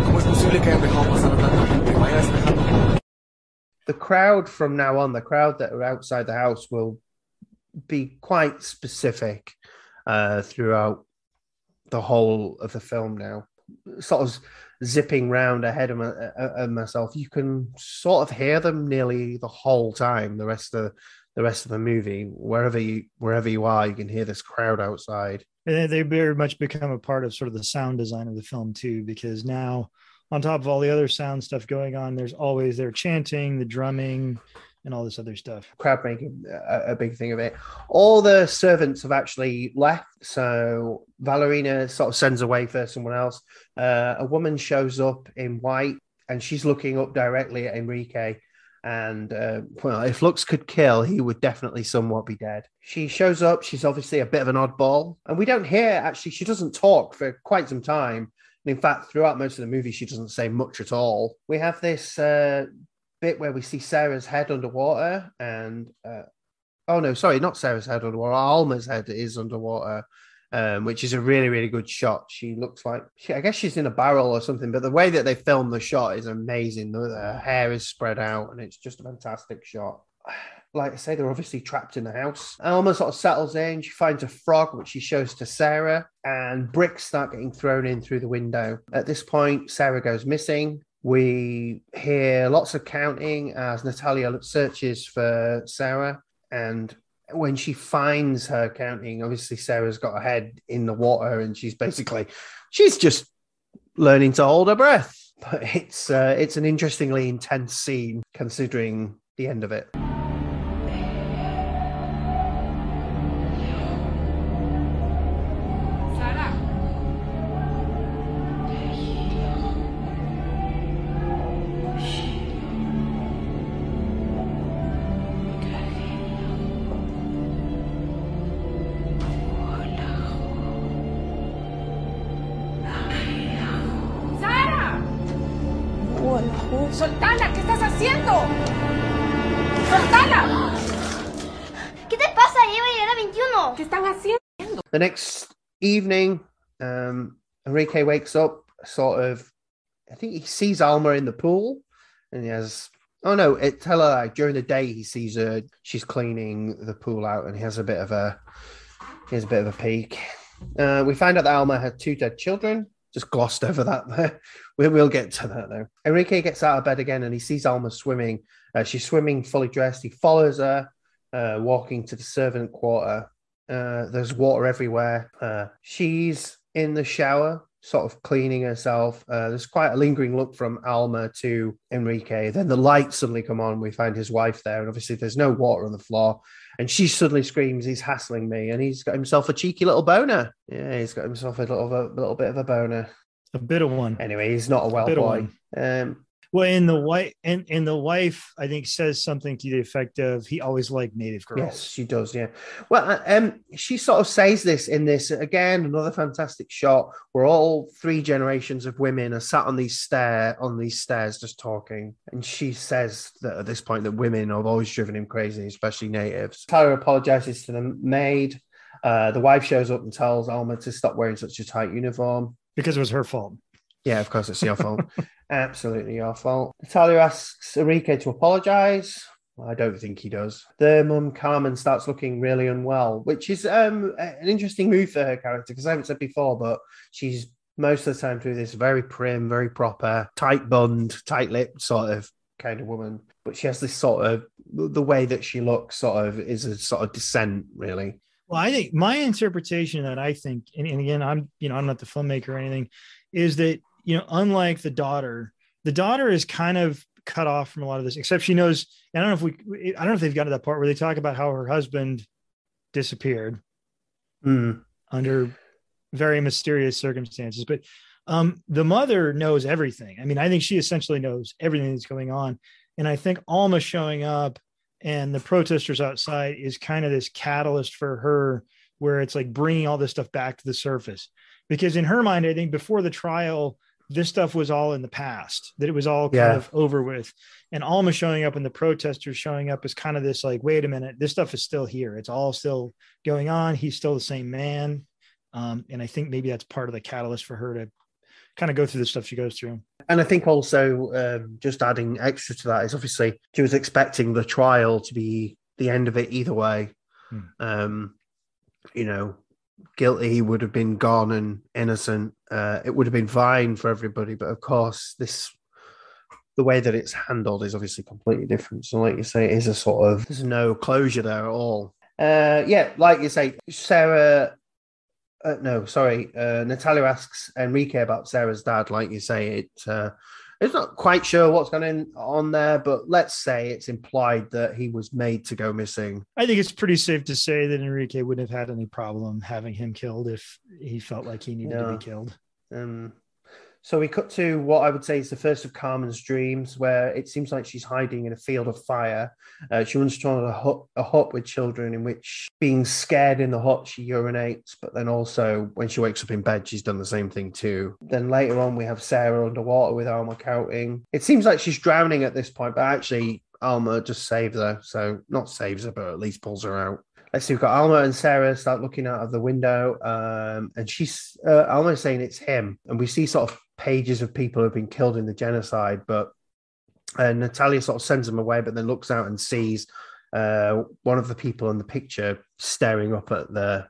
¿Cómo es posible que hayan dejado pasar a tanta gente? The crowd from now on, the crowd that are outside the house will be quite specific uh, throughout the whole of the film now sort of zipping round ahead of, my, uh, of, myself, you can sort of hear them nearly the whole time. The rest of the rest of the movie, wherever you wherever you are, you can hear this crowd outside. And they very much become a part of sort of the sound design of the film too, because now on top of all the other sound stuff going on, there's always their chanting, the drumming, and all this other stuff. Crowd making a, a, big thing of it. All the servants have actually left. So Valerina sort of sends away for someone else. Uh, a woman shows up in white and she's looking up directly at Enrique. And uh, well, if looks could kill, he would definitely somewhat be dead. She shows up. She's obviously a bit of an oddball. And we don't hear, actually, she doesn't talk for quite some time. And in fact, throughout most of the movie, she doesn't say much at all. We have this uh, bit where we see Sarah's head underwater, and uh, oh no, sorry, not Sarah's head underwater. Alma's head is underwater, um, which is a really really good shot. She looks like she, I guess she's in a barrel or something, but the way that they film the shot is amazing. The, hair is spread out, and it's just a fantastic shot. Like I say, they're obviously trapped in the house. Alma sort of settles in. She finds a frog, which she shows to Sarah, and bricks start getting thrown in through the window. At this point, Sarah goes missing. We hear lots of counting as Natalia searches for Sarah. And when she finds her counting, obviously Sarah's got her head in the water and she's basically, she's just learning to hold her breath. <laughs> But it's uh, it's an interestingly intense scene considering the end of it. Evening, um, Enrique wakes up, sort of. I think he sees Alma in the pool, and he has. Oh no! It tell her like, during the day he sees her. She's cleaning the pool out, and he has a bit of a. He has a bit of a peek. Uh, we find out that Alma had two dead children. Just glossed over that there. <laughs> We will get to that though. Enrique gets out of bed again, and he sees Alma swimming. Uh, she's swimming fully dressed. He follows her, uh, walking to the servant quarter. Uh, there's water everywhere. Uh, she's in the shower, sort of cleaning herself. Uh, there's quite a lingering look from Alma to Enrique. Then the lights suddenly come on. We find his wife there, and obviously there's no water on the floor. And she suddenly screams, "He's hassling me!" And he's got himself a cheeky little boner. Yeah, he's got himself a little, a little bit of a boner. A bit of one. Anyway, he's not a well of boy. Um, Well, and the wife and, and the wife, I think, says something to the effect of he always liked native girls. Yes, she does. Yeah. Well, uh, um, she sort of says this in this again. Another fantastic shot where all three generations of women are sat on these stair on these stairs just talking, and she says that at this point that women have always driven him crazy, especially natives. Tyler apologizes to the maid. Uh, the wife shows up and tells Alma to stop wearing such a tight uniform. Because it was her fault. Yeah, of course, it's your fault. <laughs> Absolutely your fault. Natalia asks Enrique to apologize. Well, I don't think he does. The mum Carmen starts looking really unwell, which is um, an interesting move for her character because I haven't said before, but she's most of the time through this very prim, very proper, tight bund, tight lipped sort of kind of woman. But she has this sort of the way that she looks sort of is a sort of descent, really. Well, I think my interpretation that I think, and, and again, I'm you know I'm not the filmmaker or anything, is that you know unlike the daughter, the daughter is kind of cut off from a lot of this, except she knows. And I don't know if we, I don't know if they've gotten to that part where they talk about how her husband disappeared Hmm. under very mysterious circumstances, but um, the mother knows everything. I mean, I think she essentially knows everything that's going on, and I think Alma showing up and the protesters outside is kind of this catalyst for her where it's like bringing all this stuff back to the surface because in her mind i think before the trial this stuff was all in the past that it was all kind Yeah. of over with and alma showing up and the protesters showing up is kind of this like wait a minute this stuff is still here it's all still going on he's still the same man um, and i think maybe that's part of the catalyst for her to kind of go through the stuff she goes through And I think also um, just adding extra to that is obviously she was expecting the trial to be the end of it either way. Hmm. Um, you know, guilty he would have been gone and innocent. Uh, it would have been fine for everybody, but of course, this the way that it's handled is obviously completely different. So, like you say, it is a sort of there's no closure there at all. Uh, yeah, like you say, Sarah uh, no, sorry. Uh, Natalia asks Enrique about Sarah's dad. Like you say, it uh, it's not quite sure what's going on there, but let's say it's implied that he was made to go missing. I think it's pretty safe to say that Enrique wouldn't have had any problem having him killed if he felt like he needed to be killed. Um, so we cut to what I would say is the first of Carmen's dreams, where it seems like she's hiding in a field of fire. Uh, she runs toward a hut, a hut with children, in which, being scared in the hut, she urinates. But then also, when she wakes up in bed, she's done the same thing too. Then later on, we have Sarah underwater with Alma counting. It seems like she's drowning at this point, but actually, Alma just saves her. So not saves her, but at least pulls her out. Let's see, we've got Alma and Sarah start looking out of the window, um, and she's uh, Alma saying it's him, and we see sort of pages of people who have been killed in the genocide, but uh, Natalia sort of sends them away, but then looks out and sees uh, one of the people in the picture staring up at the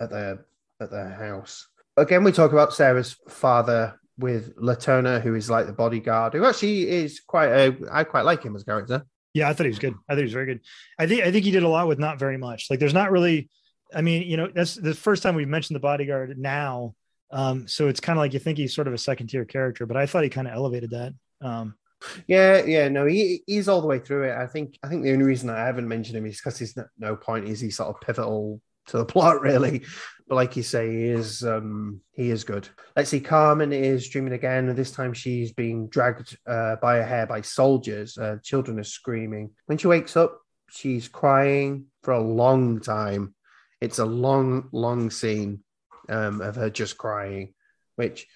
at the at their house. Again, we talk about Sarah's father with Letona, who is like the bodyguard, who actually is quite a I quite like him as a character. Yeah, I thought he was good. I think he was very good. I think I think he did a lot with not very much. Like there's not really I mean, you know, that's the first time we've mentioned the bodyguard now. Um, so it's kind of like you think he's sort of a second tier character, but I thought he kind of elevated that. Um, Yeah, yeah, no, he he's all the way through it. I think I think the only reason I haven't mentioned him is because he's no, no point is he sort of pivotal to the <laughs> plot, really. But like you say, he is um he is good. Let's see, Carmen is dreaming again, and this time she's being dragged uh, by her hair by soldiers. Uh, children are screaming. When she wakes up, she's crying for a long time. It's a long, long scene um, of her just crying, which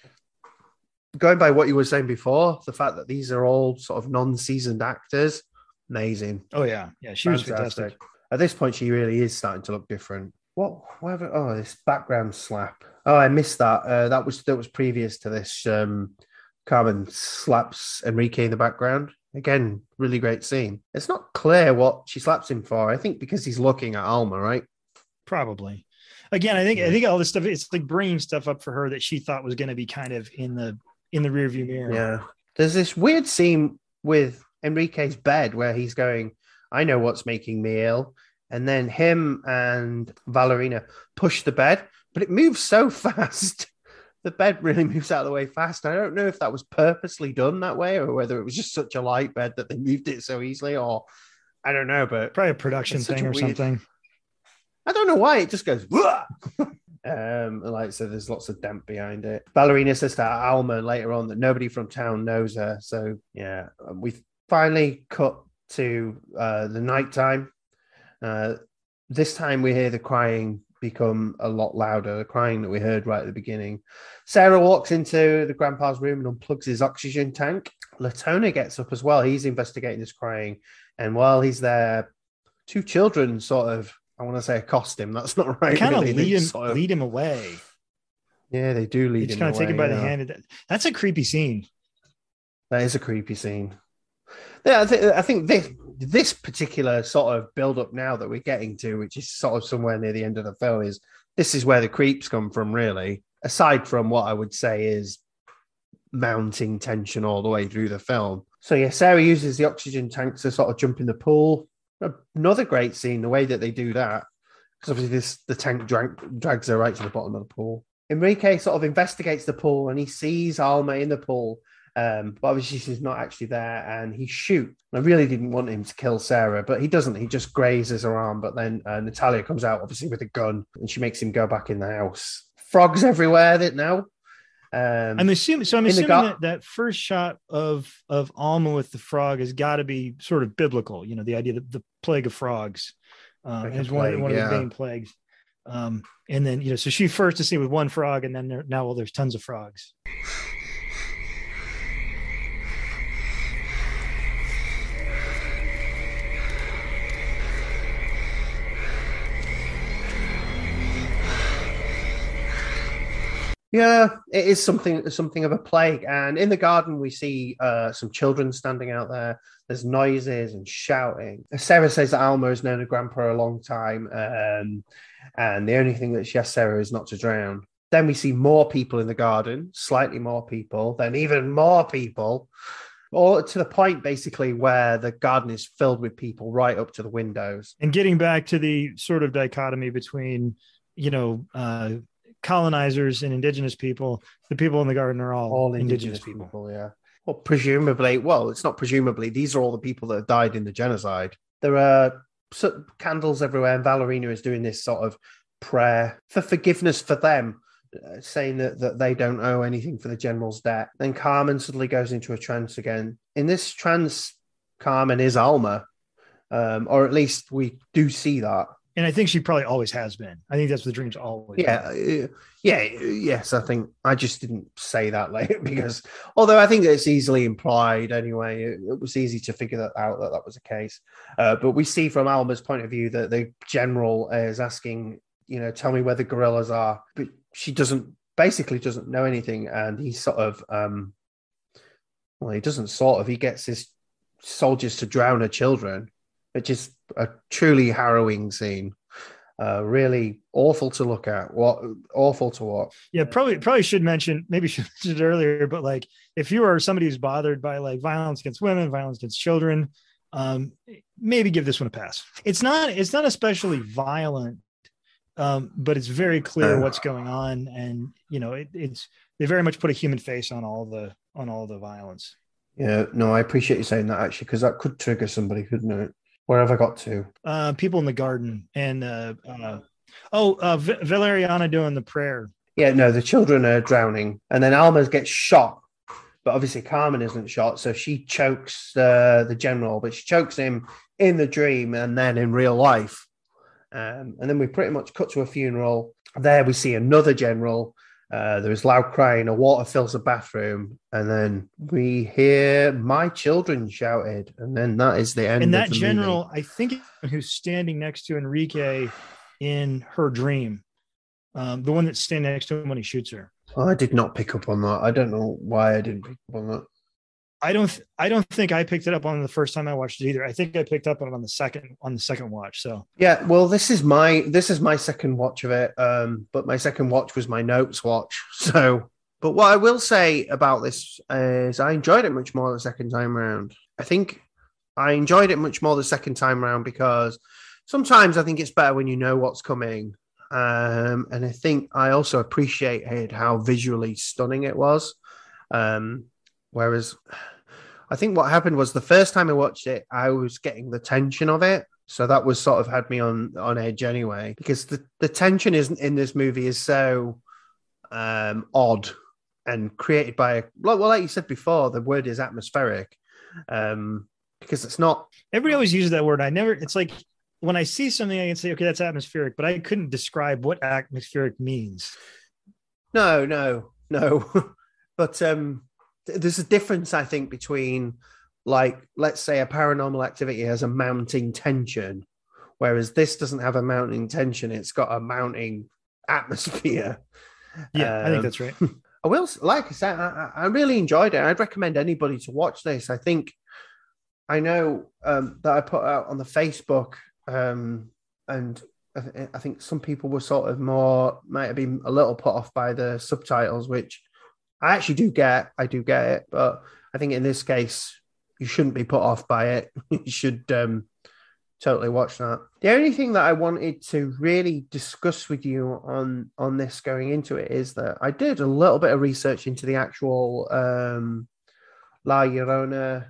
going by what you were saying before, the fact that these are all sort of non-seasoned actors, amazing. Oh yeah, yeah, she was fantastic. At this point, she really is starting to look different. What? Whatever. Oh, this background slap. Oh, I missed that. Uh, that was that was previous to this. Um, Carmen slaps Enrique in the background. Again, really great scene. It's not clear what she slaps him for. I think because he's looking at Alma, right? Probably. Again, I think I think all this stuff it's like bringing stuff up for her that she thought was going to be kind of in the in the rearview mirror. Yeah. There's this weird scene with Enrique's bed where he's going, I know what's making me ill. And then him and Valerina push the bed, but it moves so <laughs> fast. The bed really moves out of the way fast. I don't know if that was purposely done that way or whether it was just such a light bed that they moved it so easily, or I don't know, but probably a production thing or weird... something. I don't know why it just goes. <laughs> Um, like so, there's lots of damp behind it. Valerina says to Alma later on that nobody from town knows her. So yeah, we finally cut to uh, the nighttime. Uh, this time we hear the crying become a lot louder, the crying that we heard right at the beginning. Sarah walks into the grandpa's room and unplugs his oxygen tank. Letona gets up as well. He's investigating this crying. And while he's there, two children sort of I want to say accost him. That's not <laughs> right. Kind really. of lead him, sort of... lead him away. Yeah, they do lead. Just kind of take him by the hand. That's a creepy scene. That is a creepy scene. Yeah, I think I think this this particular sort of build up now that we're getting to, which is sort of somewhere near the end of the film, is this is where the creeps come from, really. Aside from what I would say is mounting tension all the way through the film. So yeah, Sarah uses the oxygen tank to sort of jump in the pool. Another great scene, the way that they do that, because obviously this the tank drag, drags her right to the bottom of the pool. Enrique sort of investigates the pool and he sees Alma in the pool, um, but obviously she's not actually there, and he shoots. I really didn't want him to kill Sarah, but he doesn't. He just grazes her arm. But then uh, Natalia comes out, obviously with a gun, and she makes him go back in the house. Frogs everywhere that now. Um, I'm assuming. So I'm assuming that that first shot of of Alma with the frog has got to be sort of biblical. You know, the idea that the plague of frogs um, is plague, one, one yeah. of the main plagues. Um, and then you know, so she first to see with one frog, and then there, now well, there's tons of frogs. Yeah, it is something something of a plague. And in the garden, we see uh, some children standing out there. There's noises and shouting. Sarah says that Alma has known her grandpa a long time, um, and the only thing that she asks Sarah is not to drown. Then we see more people in the garden, slightly more people, then even more people, or to the point basically where the garden is filled with people right up to the windows. And getting back to the sort of dichotomy between you know uh, colonizers and indigenous people, the people in the garden are all, all indigenous, indigenous people. people. Yeah. Well, presumably, well, it's not presumably. These are all the people that have died in the genocide. There are candles everywhere, and Valerina is doing this sort of prayer for forgiveness for them, uh, saying that, that they don't owe anything for the general's debt. Then Carmen suddenly goes into a trance again. In this trance, Carmen is Alma, um, or at least we do see that and I think she probably always has been. I think that's what the dreams always. Yeah, been. yeah, yes. I think I just didn't say that late <laughs> because although I think it's easily implied anyway, it, it was easy to figure that out that that was the case. Uh, but we see from Alma's point of view that the general is asking, you know, tell me where the guerrillas are, but she doesn't basically doesn't know anything, and he sort of, um, well, he doesn't sort of. He gets his soldiers to drown her children which is a truly harrowing scene. Uh, really awful to look at. What awful to watch. Yeah, probably probably should mention maybe <laughs> should mention it earlier, but like if you are somebody who's bothered by like violence against women, violence against children, um, maybe give this one a pass. It's not it's not especially violent, um, but it's very clear what's going on, and you know it, it's they very much put a human face on all the on all the violence. Yeah, no, I appreciate you saying that actually because that could trigger somebody, couldn't it? Where have I got to? Uh, people in the garden and uh, uh oh, uh, v- Valeriana doing the prayer. Yeah, no, the children are drowning, and then Alma gets shot, but obviously Carmen isn't shot, so she chokes uh, the general, but she chokes him in the dream and then in real life. Um, and then we pretty much cut to a funeral. There we see another general Uh, there is loud crying, a water fills the bathroom, and then we hear my children shouted, and then that is the end. and that general, movie. I think, who's standing next to Enrique in her dream, um, the one that's standing next to him when he shoots her. I did not pick up on that. I don't know why I didn't pick up on that. I don't, I don't think I picked it up on the first time I watched it either. I think I picked up on it on the second, on the second watch. So Yeah, well, this is my this is my second watch of it. Um, but my second watch was my notes watch. <laughs> So, but what I will say about this is I enjoyed it much more the second time around. I think I enjoyed it much more the second time round because sometimes I think it's better when you know what's coming. Um, and I think I also appreciated how visually stunning it was. Um, whereas I think what happened was the first time I watched it, I was getting the tension of it. So that was sort of had me on on edge anyway, because the, the tension isn't in this movie is so um odd and created by a well, like you said before, the word is atmospheric. Um because it's not everybody always uses that word. I never, it's like when I see something, I can say, okay, that's atmospheric, but I couldn't describe what atmospheric means. No, no, no. <laughs> but um, there's a difference, I think, between like, let's say, a paranormal activity has a mounting tension, whereas this doesn't have a mounting tension. It's got a mounting atmosphere. Yeah, I think Um, that's right. <laughs> I will, like I said, I, I I really enjoyed it. I'd recommend anybody to watch this. I think I know um, that I put out on the Facebook, um, and I, th- I think some people were sort of more might have been a little put off by the subtitles, which I actually do get. I do get it, but I think in this case, you shouldn't be put off by it. <laughs> you should um, totally watch that. The only thing that I wanted to really discuss with you on on this going into it is that I did a little bit of research into the actual um, La Llorona.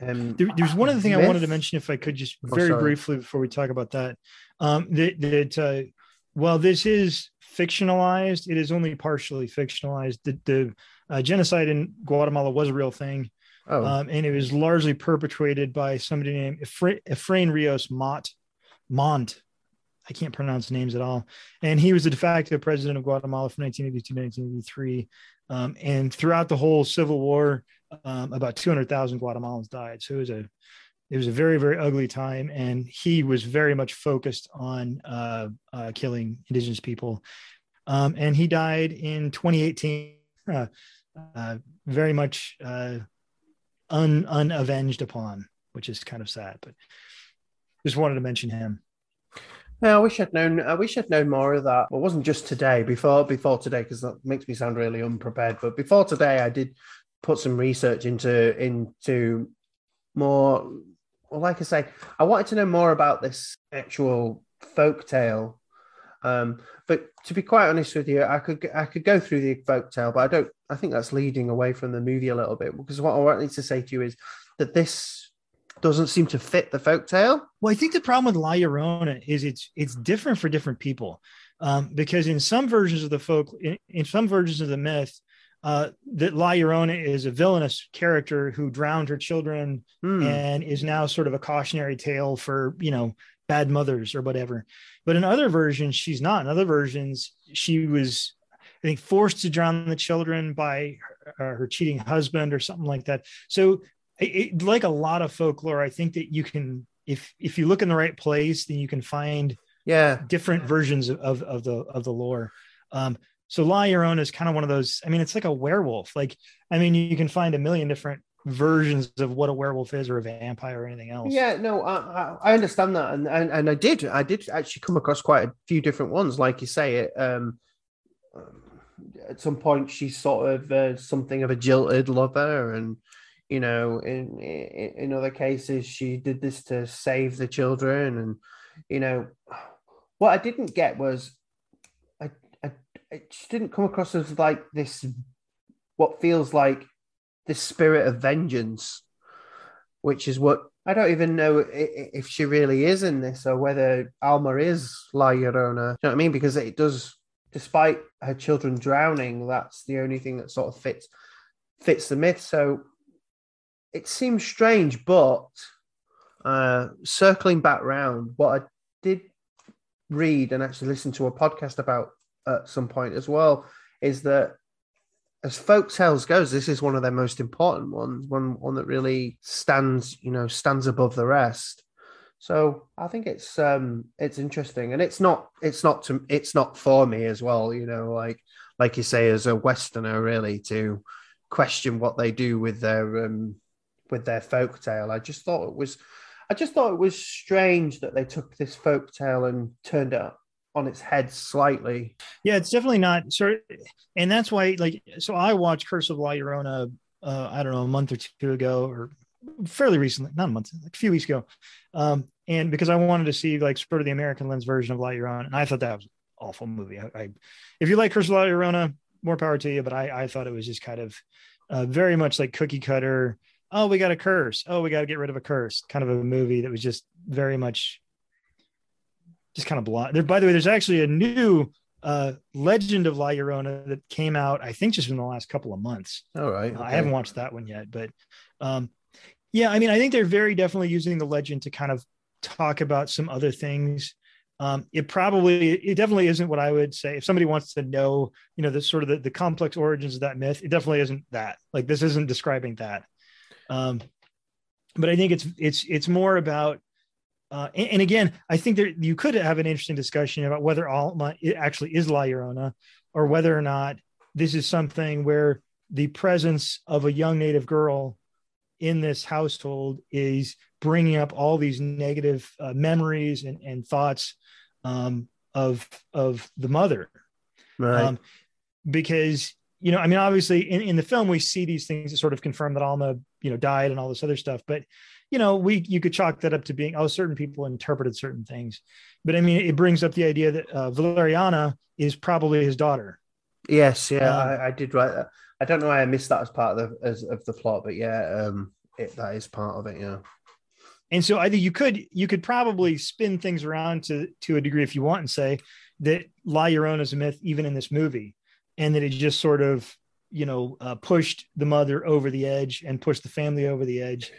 Um, There, there's one other thing I wanted to mention, if I could, just Oh, very sorry. briefly before we talk about that. Um, that that uh, while this is fictionalized, it is only partially fictionalized. The, the uh, genocide in Guatemala was a real thing, Oh, um, and it was largely perpetrated by somebody named Efra- Efrain Rios Mott. Montt. I can't pronounce names at all. And he was the de facto president of Guatemala from 1982 to 1983. Um, and throughout the whole civil war, um, about 200,000 Guatemalans died. So it was a it was a very very ugly time, and he was very much focused on uh, uh, killing indigenous people. Um, and he died in 2018, <laughs> uh, uh, very much uh, un unavenged upon, which is kind of sad. But just wanted to mention him. Yeah, I wish I'd known. I wish I'd known more of that. Well, it wasn't just today. Before before today, because that makes me sound really unprepared. But before today, I did put some research into into more. Well, like I say, I wanted to know more about this actual folk tale. Um, but to be quite honest with you, I could I could go through the folk tale, but I don't. I think that's leading away from the movie a little bit because what I wanted to say to you is that this doesn't seem to fit the folk tale. Well, I think the problem with La Llorona is it's it's different for different people, um, because in some versions of the folk, in, in some versions of the myth, uh, that La Llorona is a villainous character who drowned her children Hmm. and is now sort of a cautionary tale for you know bad mothers or whatever. But in other versions, she's not. In other versions, she was, I think, forced to drown the children by her, her cheating husband or something like that. So, it, like a lot of folklore, I think that you can, if if you look in the right place, then you can find Yeah, different versions of of, of the of the lore. Um, so La Llorona is kind of one of those. I mean, it's like a werewolf. Like, I mean, you can find a million different versions of what a werewolf is or a vampire or anything else. Yeah, no, I, I- understand that, and, and and I did, I did actually come across quite a few different ones, like you say. It um, at some point she's sort of uh, something of a jilted lover, and you know, in, in in other cases she did this to save the children, and you know, what I didn't get was, it just didn't come across as like this, what feels like this spirit of vengeance which is what I don't even know if she really is in this or whether Alma is La Llorona. You know what I mean? Because it does, despite her children drowning, that's the only thing that sort of fits fits the myth. So it seems strange, but uh, circling back round, what I did read and actually listen to a podcast about at some point as well is that as folk tales goes, this is one of their most important ones, one one that really stands, you know, stands above the rest. So I think it's um it's interesting, and it's not it's not to it's not for me as well, you know, like like you say, as a Westerner, really to question what they do with their um with their folk tale. I just thought it was I just thought it was strange that they took this folk tale and turned it on its head slightly. Yeah, it's definitely not of, and that's why like so I watched Curse of La Llorona uh I don't know a month or two ago or fairly recently, not a month, like a few weeks ago. Um and because I wanted to see like sort of the American lens version of La Llorona and I thought that was an awful movie. I, I if you like Curse of La Llorona, more power to you, but I I thought it was just kind of uh, very much like cookie cutter. Oh, we got a curse. Oh, we got to get rid of a curse. Kind of a movie that was just very much just kind of blah. There, by the way, there's actually a new uh, Legend of La Llorona that came out, I think, just in the last couple of months. All right. Uh, I haven't watched that one yet, but um, yeah, I mean, I think they're very definitely using the legend to kind of talk about some other things. Um, it probably, it definitely isn't what I would say. If somebody wants to know, you know, the sort of the, the complex origins of that myth, it definitely isn't that. Like this isn't describing that. Um, but I think it's it's it's more about uh, and, and, again, I think there you could have an interesting discussion about whether Alma actually is La Llorona, or whether or not this is something where the presence of a young native girl in this household is bringing up all these negative uh, memories and, and thoughts um, of of the mother, right? Um, because you know, I mean, obviously, in, in the film we see these things that sort of confirm that Alma, you know, died and all this other stuff, but you know, we you could chalk that up to being oh, certain people interpreted certain things, but I mean, it brings up the idea that uh, Valeriana is probably his daughter. Yes, yeah, Um, I, I did write that. I don't know why I missed that as part of the as, of the plot, but yeah, um, it, that is part of it. Yeah, And so I think you could you could probably spin things around to to a degree if you want and say that La Llorona is a myth even in this movie, and that it just sort of you know uh, pushed the mother over the edge and pushed the family over the edge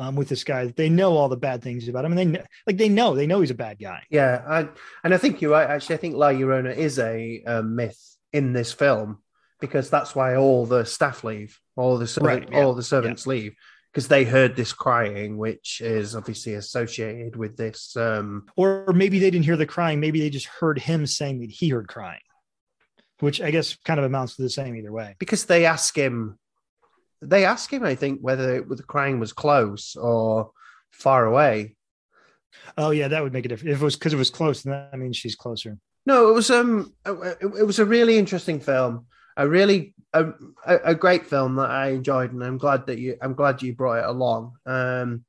um, with this guy. They know all the bad things about him, and they like they know they know he's a bad guy. yeah, I, and I think you're right. Actually, I think La Llorona is a, a myth in this film because that's why all the staff leave, all the servant, Right, yeah, all the servants leave because they heard this crying, which is obviously associated with this. Um, Or maybe they didn't hear the crying. Maybe they just heard him saying that he heard crying, which I guess kind of amounts to the same either way. because they ask him, they ask him, I think, whether the crying was close or far away. Oh yeah, that would make a difference. If it was because it was close, then that means she's closer. No, it was um, it, it was a really interesting film, a really a, a a great film that I enjoyed, and I'm glad that you, I'm glad you brought it along. Um,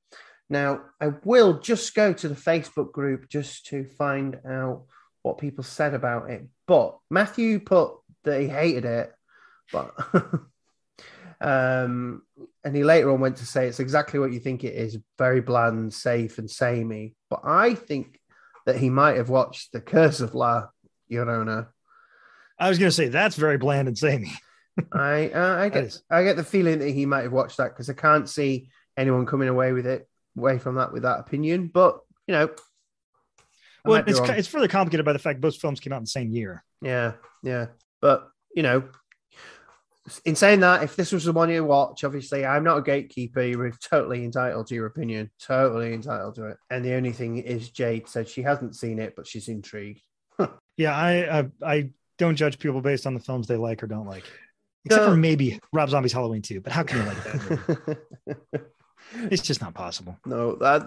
now I will just go to the Facebook group just to find out what people said about it. But Matthew put that he hated it, but <laughs> um, and he later on went to say it's exactly what you think it is, very bland, safe, and samey. But I think that he might have watched The Curse of La Llorona. I was going to say that's very bland and samey. <laughs> I uh, I get I get the feeling that he might have watched that because I can't see anyone coming away with it away from that with that opinion. But you know, I Well, it's it's further complicated by the fact both films came out in the same year. yeah, yeah. But you know, in saying that, if this was the one you watch, obviously I'm not a gatekeeper. You're totally entitled to your opinion, totally entitled to it. And the only thing is, Jade said she hasn't seen it, but she's intrigued. <laughs> Yeah, I I, I don't judge people based on the films they like or don't like, except No. for maybe Rob Zombie's Halloween II. But how can you like that? <laughs> it's just not possible. No, that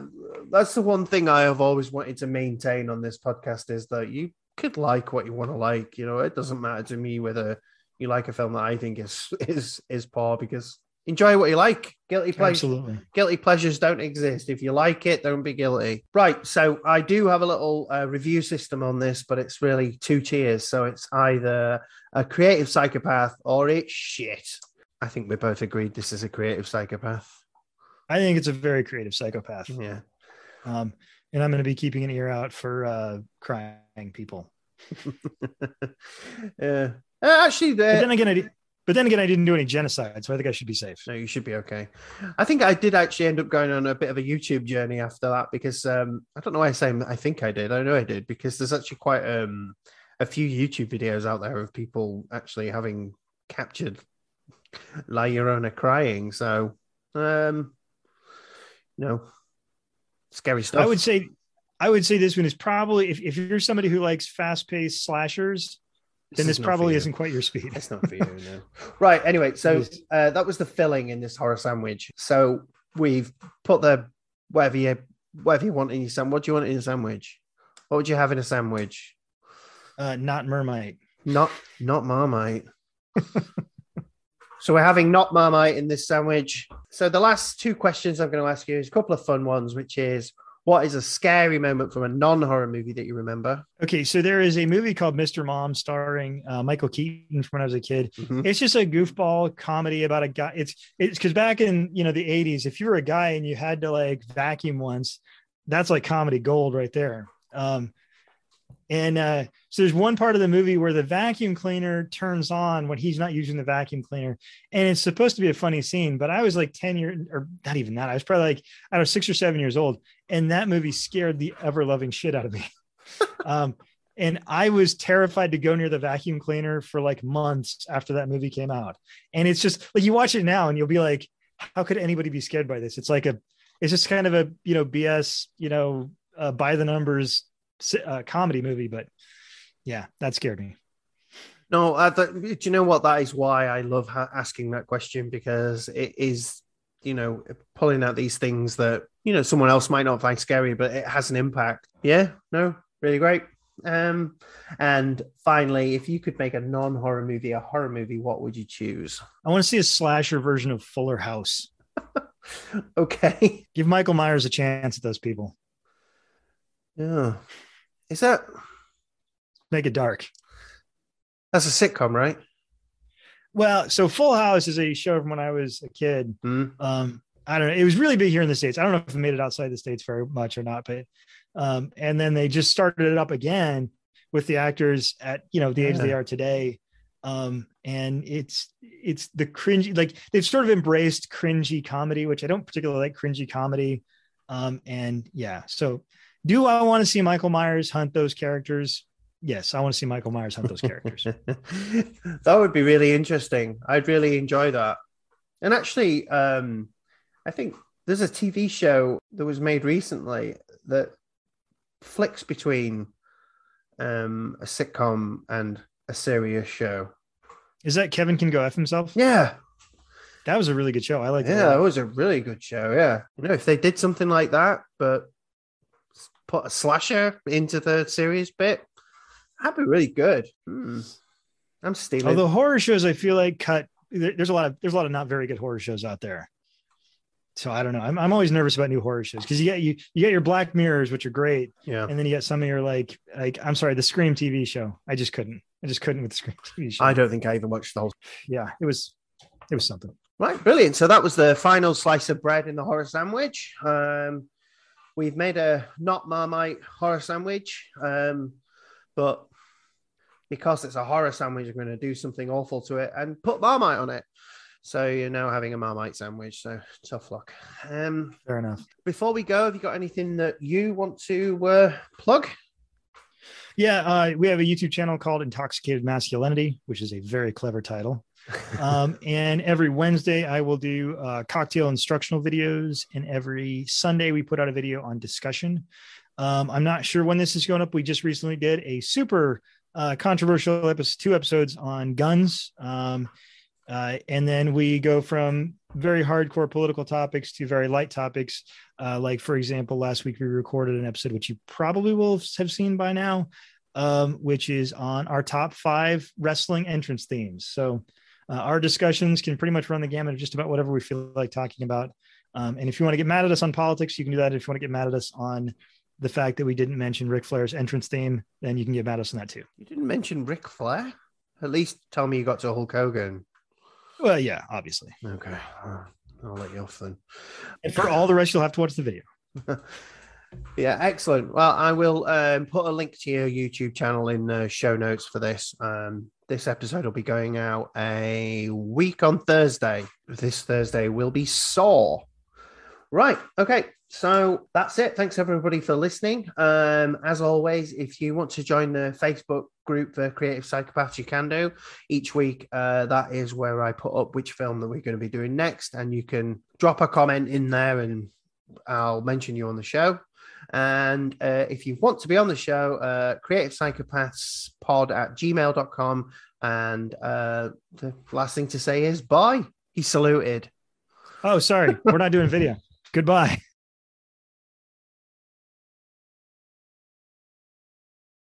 that's the one thing I have always wanted to maintain on this podcast is that you could like what you want to like. You know, it doesn't matter to me whether you like a film that I think is <laughs> is is poor because enjoy what you like. Guilty pleasures, Absolutely. guilty pleasures don't exist. If you like it, don't be guilty. Right. So I do have a little uh, review system on this, but it's really two tiers. So it's either a creative psychopath or it's shit. I think we both agreed this is a creative psychopath. I think it's a very creative psychopath. Yeah. Um, and I'm going to be keeping an ear out for uh, crying people. <laughs> yeah. Uh, actually, But uh, then again, I but then again, I didn't do any genocide, so I think I should be safe. no, you should be okay. I think I did actually end up going on a bit of a YouTube journey after that because um, I don't know why I say I think I did. I know I did because there's actually quite um, a a few YouTube videos out there of people actually having captured La Llorona crying. So, um, you know, scary stuff. I would say, I would say this one is probably if, if you're somebody who likes fast paced slashers, then this for probably isn't quite your speed. It's not for you, no. <laughs> right. Anyway, so uh, that was the filling in this horror sandwich. So we've put the whatever you whatever you want in your sandwich. What do you want in your sandwich? What would you have in a sandwich? Uh, not Mermite. Not not Marmite. <laughs> so we're having not Marmite in this sandwich. So the last two questions I'm going to ask you is a couple of fun ones, which is what is a scary moment from a non-horror movie that you remember? Okay, so there is a movie called Mr. Mom starring uh, Michael Keaton from when I was a kid. Mhm. It's just a goofball comedy about a guy. It's it's because back in you know the '80s, if you were a guy and you had to like vacuum once, that's like comedy gold right there. Um, and uh, so there's one part of the movie where the vacuum cleaner turns on when he's not using the vacuum cleaner, and it's supposed to be a funny scene. But I was like 10 years, or not even that. I was probably like I don't know six or seven years old, and that movie scared the ever loving shit out of me. <laughs> um, and I was terrified to go near the vacuum cleaner for like months after that movie came out. And it's just like you watch it now and you'll be like, how could anybody be scared by this? It's like a, it's just kind of a, you know, BS, you know, uh, by the numbers uh, comedy movie. But yeah, that scared me. No, I th- do you know what? That is why I love ha- asking that question because it is, you know, pulling out these things that you know someone else might not find scary, but it has an impact. Yeah, no, really great. Um, and finally, if you could make a non-horror movie a horror movie, what would you choose? I want to see a slasher version of Fuller House. <laughs> Okay, Give Michael Myers a chance at those people. Yeah, is that Make it dark. that's a sitcom, right? Well, so Full House is a show from when I was a kid. Hmm. Um, I don't know. It was really big here in the states. I don't know if it made it outside the states very much or not, but um, and then they just started it up again with the actors at you know the age they are today. Um, and it's it's the cringy like they've sort of embraced cringy comedy, which I don't particularly like cringy comedy. Um, and yeah, so do I want to see Michael Myers hunt those characters? Yes, I want to see Michael Myers hunt those characters. <laughs> that would be really interesting. I'd really enjoy that. And actually, um, I think there's a TV show that was made recently that flicks between um, a sitcom and a serious show. Is that Kevin can go f himself? Yeah, That was a really good show. I like that. yeah, it was a really good show. Yeah, you know, if they did something like that, but put a slasher into the series bit, that'd be really good. Hmm. I'm stealing. Although horror shows, I feel like cut. There's a lot of there's a lot of not very good horror shows out there. So I don't know. I'm, I'm always nervous about new horror shows because you get you you get your Black Mirrors, which are great, yeah, and then you get some of your like like I'm sorry, the Scream TV show. I just couldn't. I just couldn't with the Scream TV show. I don't think I even watched the whole yeah, it was it was something. Right, brilliant. So that was the final slice of bread in the horror sandwich. Um, we've made a not Marmite horror sandwich, um, but because it's a horror sandwich, we're going to do something awful to it and put Marmite on it. So you're now having a Marmite sandwich. So tough luck. Um, Fair enough. before we go, have you got anything that you want to uh, plug? Yeah, uh, we have a YouTube channel called Intoxicated Masculinity, which is a very clever title. Um, and every Wednesday, I will do uh, cocktail instructional videos, and every Sunday, we put out a video on discussion. Um, I'm not sure when this is going up. We just recently did a super uh, controversial episode, two episodes on guns. Um, uh, and then we go from very hardcore political topics to very light topics. Uh, like, for example, last week we recorded an episode, which you probably will have seen by now, um, which is on our top five wrestling entrance themes. So, uh, our discussions can pretty much run the gamut of just about whatever we feel like talking about. Um, and if you want to get mad at us on politics, you can do that. If you want to get mad at us on the fact that we didn't mention Ric Flair's entrance theme, then you can get mad at us on that too. You didn't mention Ric Flair. At least tell me you got to Hulk Hogan. Well, yeah, obviously. Okay, I'll let you off then. And for all the rest, you'll have to watch the video. <laughs> Yeah, excellent. Well, I will um, put a link to your YouTube channel in the show notes for this. Um, this episode will be going out a week on Thursday. This Thursday will be Saw. Right. Okay. So that's it. Thanks everybody for listening. Um, as always, if you want to join the Facebook group for Creative Psychopaths, you can do. Each week, uh, that is where I put up which film that we're going to be doing next, and you can drop a comment in there, and I'll mention you on the show. And uh, if you want to be on the show, uh, Creative Psychopaths Pod at gmail.com. And uh, the last thing to say is bye. He saluted. Oh, sorry. We're not doing video. Goodbye. <laughs>